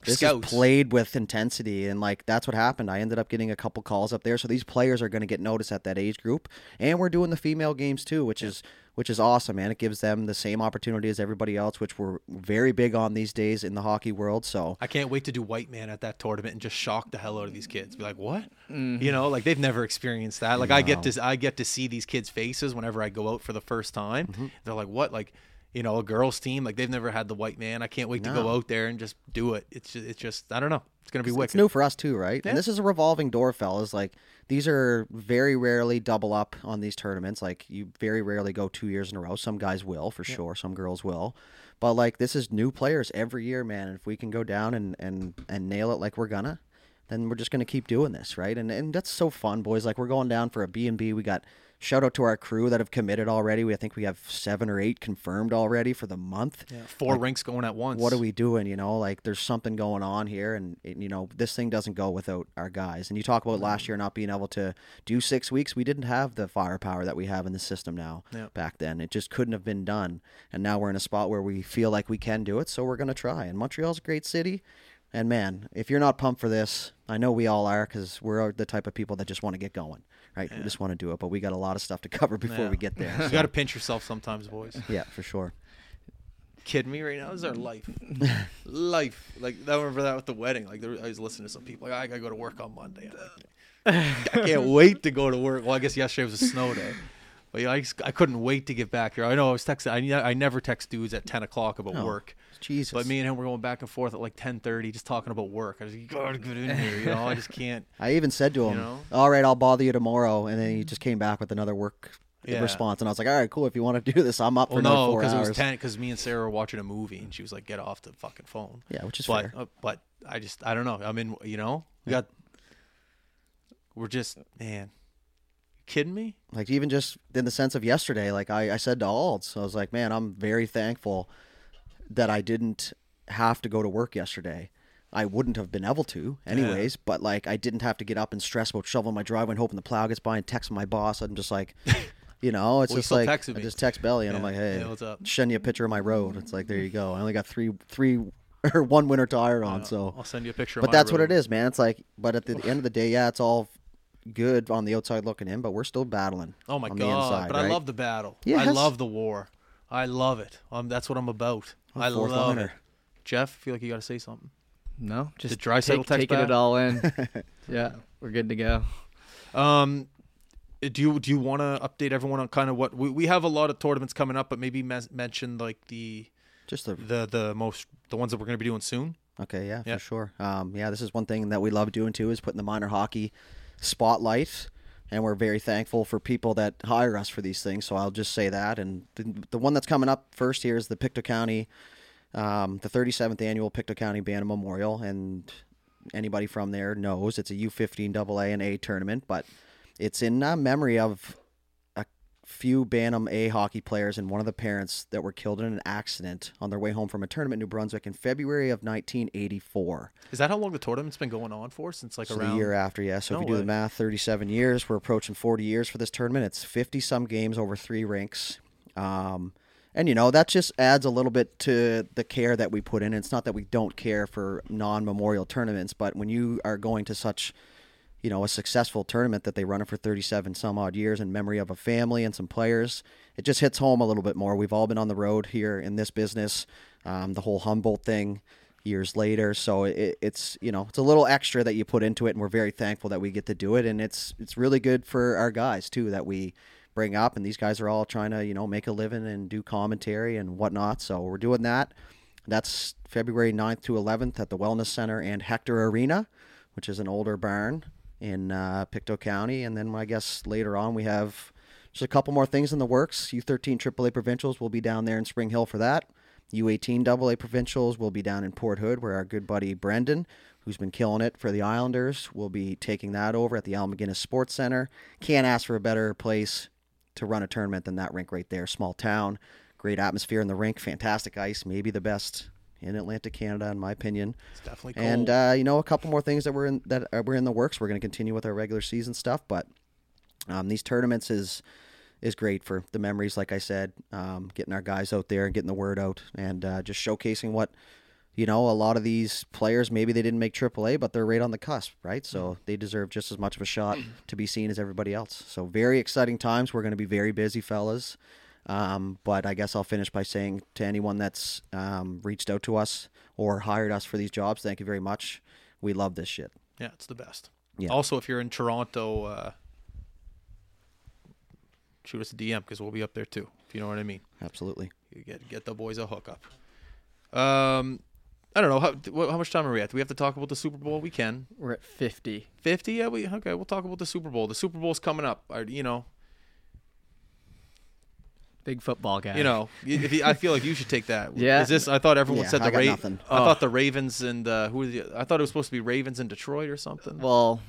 this Scouts. is played with intensity, and like that's what happened. I ended up getting a couple calls up there, so these players are going to get noticed at that age group, and we're doing the female games too, which is which is awesome, man. It gives them the same opportunity as everybody else, which we're very big on these days in the hockey world. So I can't wait to do White Man at that tournament and just shock the hell out of these kids. Be like, what? Mm-hmm. You know, like they've never experienced that. Like I get to I get to see these kids' faces whenever I go out for the first time. Mm-hmm. They're like, what? Like, you know, a girls' team. Like they've never had the White Man. I can't wait to go out there and just do it. It's just, it's just I don't know. It's gonna be It's new for us too, right? Yeah. And this is a revolving door, fellas. Like these are very rarely double up on these tournaments. Like you very rarely go two years in a row. Some guys will for sure. Some girls will. But like this is new players every year, man. If we can go down and and and nail it like we're gonna, then we're just gonna keep doing this, right? And and that's so fun, boys. Like we're going down for a B and B. We got shout out to our crew that have committed already. We I think we have seven or eight confirmed already for the month. Yeah, four rinks going at once. what are we doing you know? Like there's something going on here and you know this thing doesn't go without our guys. And you talk about last mm. year not being able to do six weeks we didn't have the firepower that we have in the system now Yeah. back then. It just couldn't have been done. And now we're in a spot where we feel like we can do it so we're going to try. And montreal's a great city. And man if you're not pumped for this i know we all are because we're the type of people that just want to get going right we just want to do it but we got a lot of stuff to cover before Yeah. we get there You got to pinch yourself sometimes, boys. yeah for sure Kidding me right now? This is our mm. life, life. Like I remember that with the wedding. Like there, I was listening to some people. Like I gotta go to work on Monday. Like, I can't wait to go to work. Well, I guess yesterday was a snow day, but yeah, I, I couldn't wait to get back here. I know I was texting. I, I never text dudes at ten o'clock about work. jesus But me and him were going back and forth at like ten thirty, just talking about work. I was like, gotta get in here. You know, I just can't. I even said to him, know? "All right, I'll bother you tomorrow," and then he just came back with another work Yeah. response, and I was like, "All right, cool. If you want to do this, I'm up for another no, four because it was ten. Because me and Sarah were watching a movie, and she was like, "Get off the fucking phone." Yeah, which is but fair. uh, but I just I don't know. I'm in. You know, we got. We're just man. Kidding me? Like even just in the sense of yesterday, like I, I said to Alds, I was like, "Man, I'm very thankful that I didn't have to go to work yesterday." I wouldn't have been able to, anyways. But like, I didn't have to get up and stress about shoveling my driveway and hoping the plow gets by and texting my boss. I'm just like, you know, it's Well, just like I just text Belly and I'm like, hey, Yeah, what's up? Send you a picture of my road. It's like there you go. I only got three, three or one winter tire on, so I'll send you a picture. but of my that's what it is, man. It's like, but at the end of the day, yeah, it's all good on the outside looking in, but we're still battling. Oh my on god! the inside, but I love the battle. I love the war. I love it. Um, that's what I'm about. I fourth love liner. it. Jeff, feel like you got to say something. No, just dry take, text taking back? it all in. yeah, we're good to go. Um, do you do you want to update everyone on kind of what we, we have a lot of tournaments coming up, but maybe mes- mention like the Just the the the most the ones that we're going to be doing soon. okay, yeah, Yeah. for sure. Um, yeah, this is one thing that we love doing too is putting the minor hockey spotlight, and we're very thankful for people that hire us for these things. So I'll just say that. And the, the one that's coming up first here is the Pictou County, um, the 37th annual Pictou County Bantam Memorial, and anybody from there knows it's a U15 AA and A tournament, but it's in uh, memory of few Bantam A hockey players and one of the parents that were killed in an accident on their way home from a tournament in New Brunswick in February of 1984. Is that how long the tournament's been going on for? Since like So around the year after, yeah. So No if you do the math, 37 years. We're approaching 40 years for this tournament. It's 50 some games over three rinks. Um, and you know that just adds a little bit to the care that we put in. It's not that we don't care for non-memorial tournaments, but when you are going to such, you know, a successful tournament that they run it for 37 some odd years in memory of a family and some players, it just hits home a little bit more. We've all been on the road here in this business, um, the whole Humboldt thing years later. So it, it's you know it's a little extra that you put into it, and we're very thankful that we get to do it. And it's it's really good for our guys too that we bring up. And these guys are all trying to you know make a living and do commentary and whatnot. So we're doing that. That's February 9th to 11th at the Wellness Center and Hector Arena, which is an older barn in uh, Pictou County. And then I guess later on we have just a couple more things in the works. U13 AAA Provincials will be down there in Spring Hill for that. U18 AA provincials will be down in Port Hood, where our good buddy Brendan, who's been killing it for the Islanders, will be taking that over at the Al MacInnis Sports Center. Can't ask for a better place to run a tournament than that rink right there. Small town, great atmosphere in the rink, fantastic ice, maybe the best in Atlantic Canada, in my opinion. It's definitely cold. And uh, you know, a couple more things that were in that are, were in the works. We're going to continue with our regular season stuff, but um, these tournaments is is great for the memories. Like I said, um, getting our guys out there and getting the word out, and uh, just showcasing what you know. A lot of these players maybe they didn't make AAA, but they're right on the cusp, right? So they deserve just as much of a shot to be seen as everybody else. So very exciting times. We're going to be very busy, fellas. Um, but I guess I'll finish by saying to anyone that's um, reached out to us or hired us for these jobs, thank you very much. We love this shit. yeah, it's the best. Yeah. Also, if you're in Toronto, uh, shoot us a DM because we'll be up there too. If you know what I mean. Absolutely. You get get the boys a hookup. Um, I don't know how how much time are we at? Do we have to talk about the Super Bowl? We can. We're at 50. Fifty? Yeah, we okay. We'll talk about the Super Bowl. The Super Bowl's coming up. I- You know, Big football guy. you know. If you, I feel like you should take that. Yeah. Is this? I thought everyone Yeah, said I the got Ra- nothing. I Oh. thought the Ravens and uh, who? Are the, I thought it was supposed to be Ravens in Detroit or something. Well,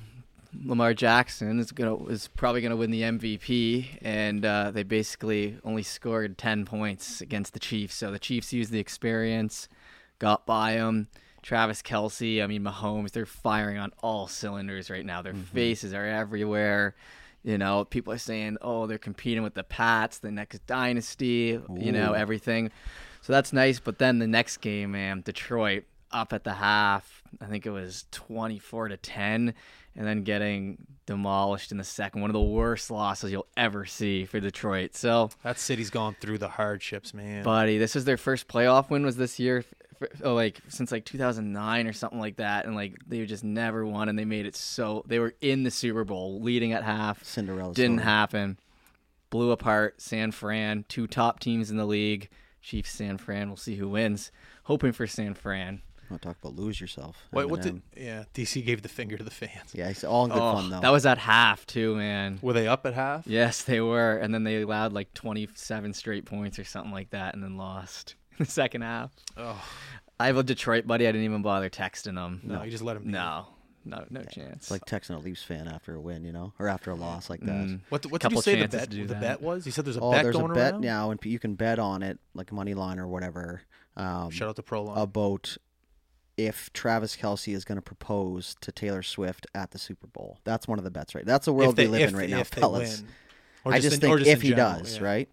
Lamar Jackson is gonna is probably gonna win the MVP, and uh, they basically only scored ten points against the Chiefs. So the Chiefs used the experience, got by them. Travis Kelce, I mean Mahomes, they're firing on all cylinders right now. Their faces are everywhere. You know, people are saying, "Oh, they're competing with the Pats, the next dynasty." You know, everything. So that's nice. But then the next game, man, Detroit up at the half. I think it was 24 to 10, and then getting demolished in the second. One of the worst losses you'll ever see for Detroit. So, that city's gone through the hardships, man. buddy, this is their first playoff win. Was this year? F- Oh, like since like 2009 or something like that, and like they just never won, and they made it so they were in the Super Bowl, leading at half. Cinderella Didn't story. happen. Blew apart San Fran, two top teams in the league. Chiefs, San Fran. We'll see who wins. Hoping for San Fran. Want to talk about lose yourself? Wait, what did? Yeah, DC gave the finger to the fans. Yeah, it's all in good oh, fun though. that was at half too, man. Were they up at half? Yes, they were, and then they allowed like 27 straight points or something like that, and then lost in the second half. Oh I have a Detroit buddy. I didn't even bother texting him. no, you just let him. be. No, no, no chance. It's like texting a Leafs fan after a win, you know, or after a loss like that. Mm. What, what did you say the bet, to do the that. bet was? You said there's a Oh, bet there's a going bet around. now, and you can bet on it, like money line or whatever. Um, Shout out to Proline. about if Travis Kelce is going to propose to Taylor Swift at the Super Bowl. That's one of the bets, right? That's the world they, we live if, in right now, if they fellas. win. Or I just in- or think if he general, does, yeah. right?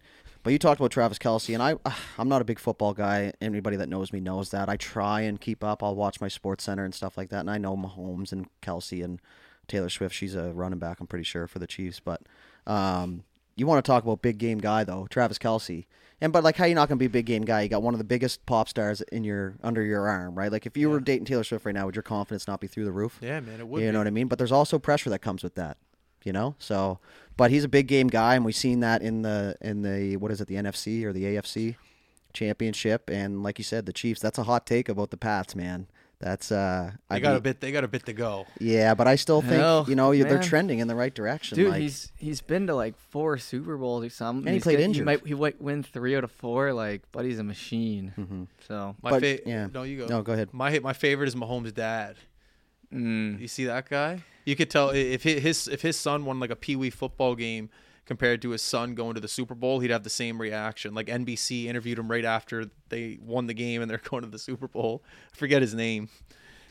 But you talked about Travis Kelce, and I, I'm not a big football guy. Anybody that knows me knows that. I try and keep up. I'll watch my Sports Center and stuff like that, and I know Mahomes and Kelce and Taylor Swift. She's a running back, I'm pretty sure, for the Chiefs. But um, you want to talk about big game guy though, Travis Kelce. And but like, how you not gonna be a big game guy? You got one of the biggest pop stars in your under your arm, right? Like, if you were dating Taylor Swift right now, would your confidence not be through the roof? Yeah, man, it would. you be. know what I mean? But there's also pressure that comes with that, you know. So, but he's a big game guy, and we've seen that in the in the what is it, the NFC or the AFC championship, and like you said, the Chiefs. That's a hot take about the Pats, man. That's uh, They I'd got a bit. They got a bit to go. yeah, but I still think Hell, you know they're trending in the right direction. Dude, like, he's he's been to like four Super Bowls or something. And he played good- injured. He might he might win three out of four. Like, but he's a machine. Mm-hmm. So My But, fa- yeah. No, you go. no, go ahead. My my favorite is Mahomes' dad. Mm, You see that guy? You could tell if his if his son won like a pee wee football game compared to his son going to the Super Bowl, he'd have the same reaction. Like NBC interviewed him right after they won the game and they're going to the Super Bowl. I forget his name.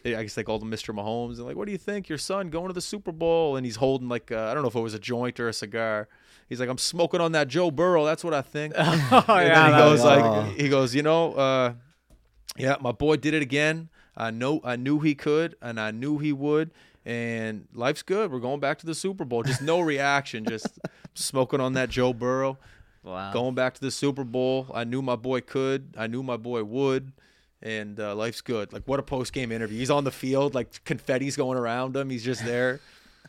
I guess they called him Mr. Mahomes. And like, what do you think? Your son going to the Super Bowl? And he's holding like I don't know if it was a joint or a cigar. He's like, I'm smoking on that Joe Burrow. That's what I think. oh and yeah, then he goes was- Oh. like, he goes, you know, uh, yeah, my boy did it again. I know, I knew he could, and I knew he would. And life's good. We're going back to the Super Bowl. Just no reaction. Just smoking on that Joe Burrow. wow. Going back to the Super Bowl. I knew my boy could. I knew my boy would. And uh, life's good. Like what a post game interview. He's on the field, like confetti's going around him. He's just there.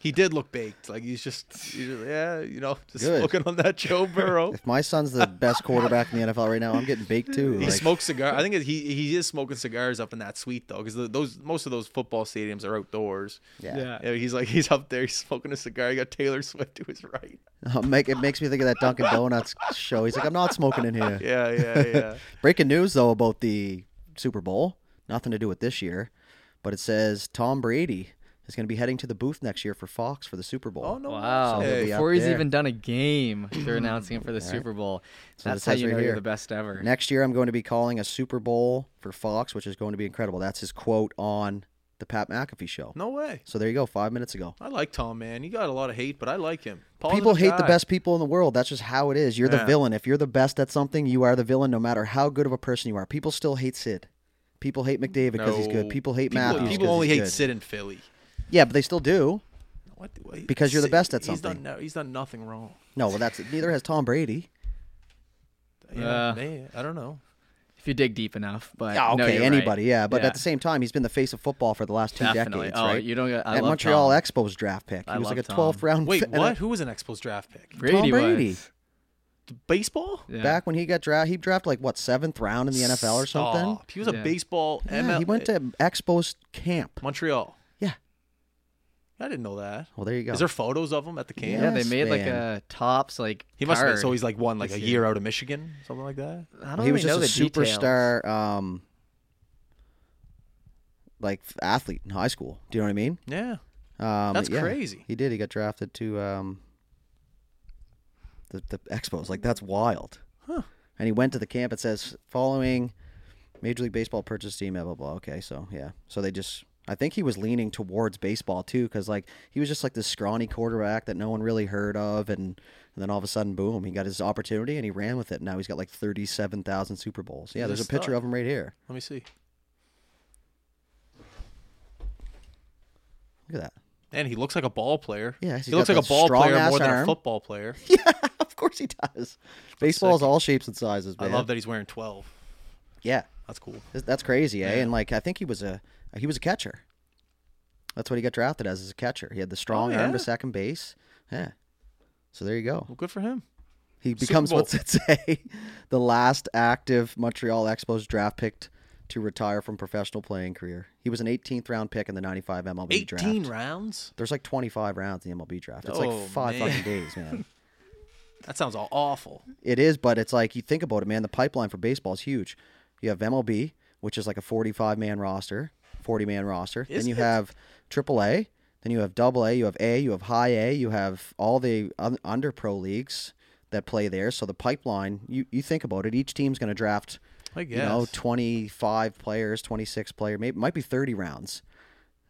He did look baked. Like he's just, he's just yeah, you know, just Good. smoking on that Joe Burrow. If my son's the best quarterback in the NFL right now, I'm getting baked too. He Like, smokes cigar. I think he he is smoking cigars up in that suite though, because those most of those football stadiums are outdoors. yeah. Yeah, he's like he's up there, he's smoking a cigar. You got Taylor Swift to his right. Oh, make, it makes me think of that Dunkin' Donuts show. He's like, I'm not smoking in here. Yeah, yeah, yeah. Breaking news though about the Super Bowl. Nothing to do with this year, but it says Tom Brady is going to be heading to the booth next year for Fox for the Super Bowl. oh no! Wow. So he'll be Before he's there. even done a game, they're announcing him for the Super Bowl. So it That's how you right know here. you're the best ever. Next year, I'm going to be calling a Super Bowl for Fox, which is going to be incredible. That's his quote on the Pat McAfee show. No way. So there you go, five minutes ago. I like Tom, man. He got a lot of hate, but I like him. People Positive hate the best people in the world. That's just how it is. You're the villain. If you're the best at something, you are the villain no matter how good of a person you are. People still hate Sid. People hate McDavid because he's good. People hate people, Matthews. People 'cause only he's hate good. Sid in Philly. Yeah, but they still do. What? what- Because you're the best at He's something. done, no, he's done nothing wrong. No, well, that's neither has Tom Brady. Yeah, Uh, man, I don't know. if you dig deep enough, but Yeah, no, okay, you're right. anybody, yeah. But Yeah. at the same time, he's been the face of football for the last two Definitely. decades, oh, right? you don't. Get, I At love Montreal Tom. Expos draft pick, he I was like a love 12th Tom. round. Wait, fi- and what? a- Who was an Expos draft pick? Brady Brady. was. Baseball? Yeah. Back when he got drafted, he drafted like what seventh round in the NFL or something. Stop. He was a Yeah. baseball Yeah, ML. he went to Expos camp. Montreal. Yeah. I didn't know that. Well, there you go. Is there photos of him at the camp? Yeah, they Yes, made like man. a tops like. He must have been. card. So he's like won like a year year. out of Michigan, something like that. I don't know. he was really know just a the details. superstar, um, like athlete in high school. Do you know what I mean? Yeah, Um, that's yeah, crazy. He did. He got drafted to um, the the Expos. Like that's wild. Huh. And he went to the camp. It says following Major League Baseball purchase team. Blah blah blah. Okay, so yeah, so they just. I think he was leaning towards baseball too, because like he was just like this scrawny quarterback that no one really heard of, and, and then all of a sudden, boom, he got his opportunity and he ran with it. Now he's got like thirty-seven thousand Super Bowls. Yeah, there's a picture of him right here. Let me see. Look at that. And he looks like a ball player. Yeah, he looks like a ball player more than a football player. Yeah, of course he does. Baseball is all shapes and sizes, I love that he's wearing twelve. Yeah, That's cool. That's- that's crazy, eh? Yeah. And like, I think he was a he was a catcher. That's what he got drafted as, as a catcher. He had the strong oh, arm Oh, yeah? to second base. Yeah. So there you go. Well, good for him. He becomes what's it say? the last active Montreal Expos draft picked to retire from professional playing career. He was an 18th round pick in the 95 MLB Eighteen draft. rounds. There's like 25 rounds in the MLB draft. It's Oh, like five man. fucking days, man. That sounds all awful. It is, but it's like you think about it, man. The pipeline for baseball is huge. You have MLB, which is like a 45 man roster, 40 man roster. Is then you it? have AAA. Then you have Double A. You have A. You have High A. You have all the un- under pro leagues that play there. So the pipeline. You you think about it. Each team's going to draft. I guess. You know, 25 players, 26 player, maybe might be 30 rounds.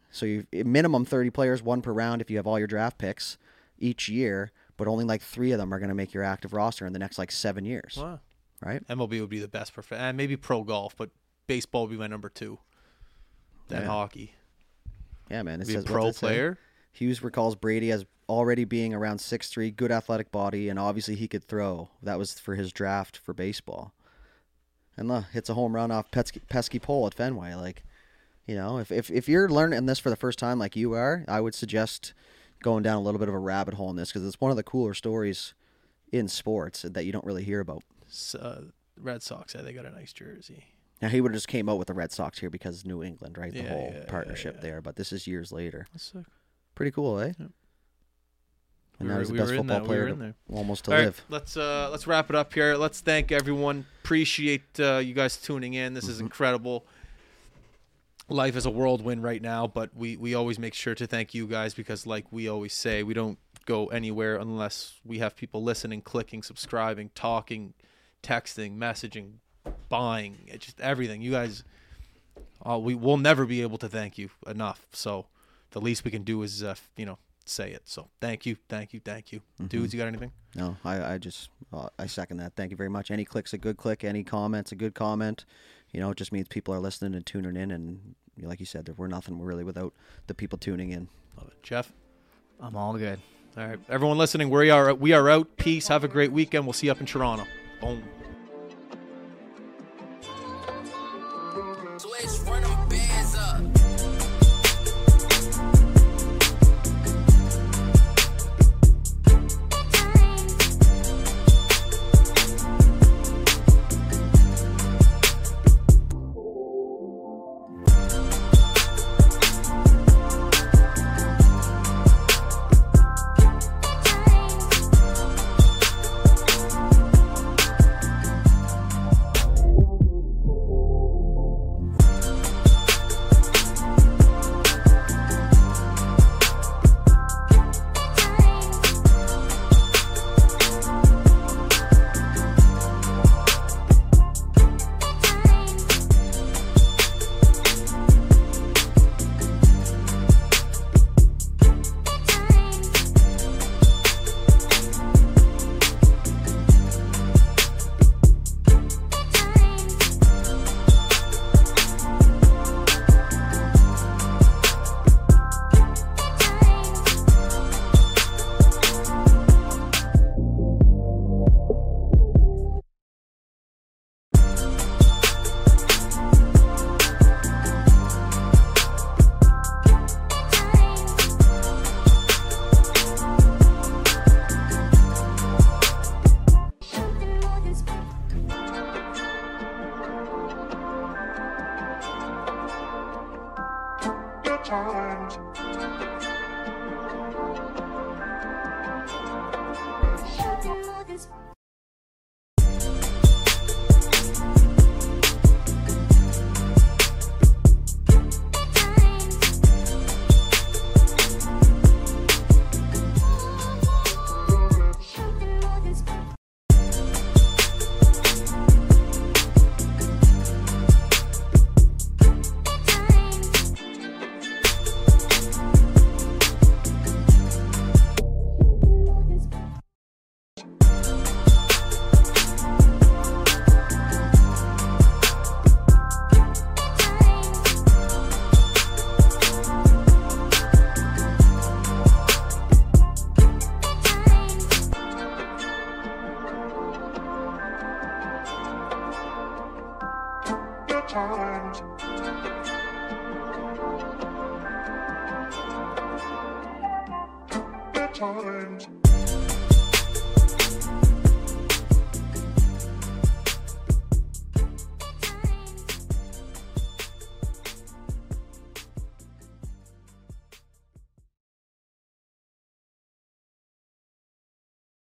So you eh, minimum 30 players, one per round if you have all your draft picks each year, but only like 3 of them are going to make your active roster in the next like 7 years. Wow. Right? MLB would be the best for and maybe pro golf, but baseball would be my number 2 than yeah. hockey. Yeah, man. He's a pro player. Say? Hughes recalls Brady as already being around six three, good athletic body, and obviously he could throw. That was for his draft for baseball. And look, hits a home run off pesky, pesky pole at Fenway. Like, you know, if, if, if you're learning this for the first time like you are, I would suggest going down a little bit of a rabbit hole in this because it's one of the cooler stories in sports that you don't really hear about. Uh, Red Sox, yeah, they got a nice jersey. Now he would have just came out with the Red Sox here because New England, right? The Yeah, whole yeah, partnership yeah. there. But this is years later. That's sick. Pretty cool, eh? And We now he's the we best in football we player were to- in there. almost to All right, live. let's uh, let's wrap it up here. Let's thank everyone. Appreciate uh, you guys tuning in. This Mm-hmm. is incredible. Life is a whirlwind right now, but we we always make sure to thank you guys because, like we always say, we don't go anywhere unless we have people listening, clicking, subscribing, talking, texting, messaging, buying, it's just everything. You guys, uh, we will never be able to thank you enough. So the least we can do is, uh, you know, say it. So thank you, thank you, thank you, Mm-hmm. dudes. You got anything? No, I, I just uh, I second that. Thank you very much. Any clicks a good click. Any comments a good comment. You know, it just means people are listening and tuning in. And like you said, there we're nothing really without the people tuning in. Love it, Jeff. I'm all good. All right, everyone listening, we are we are out. Peace. Have a great weekend. We'll see you up in Toronto. Boom.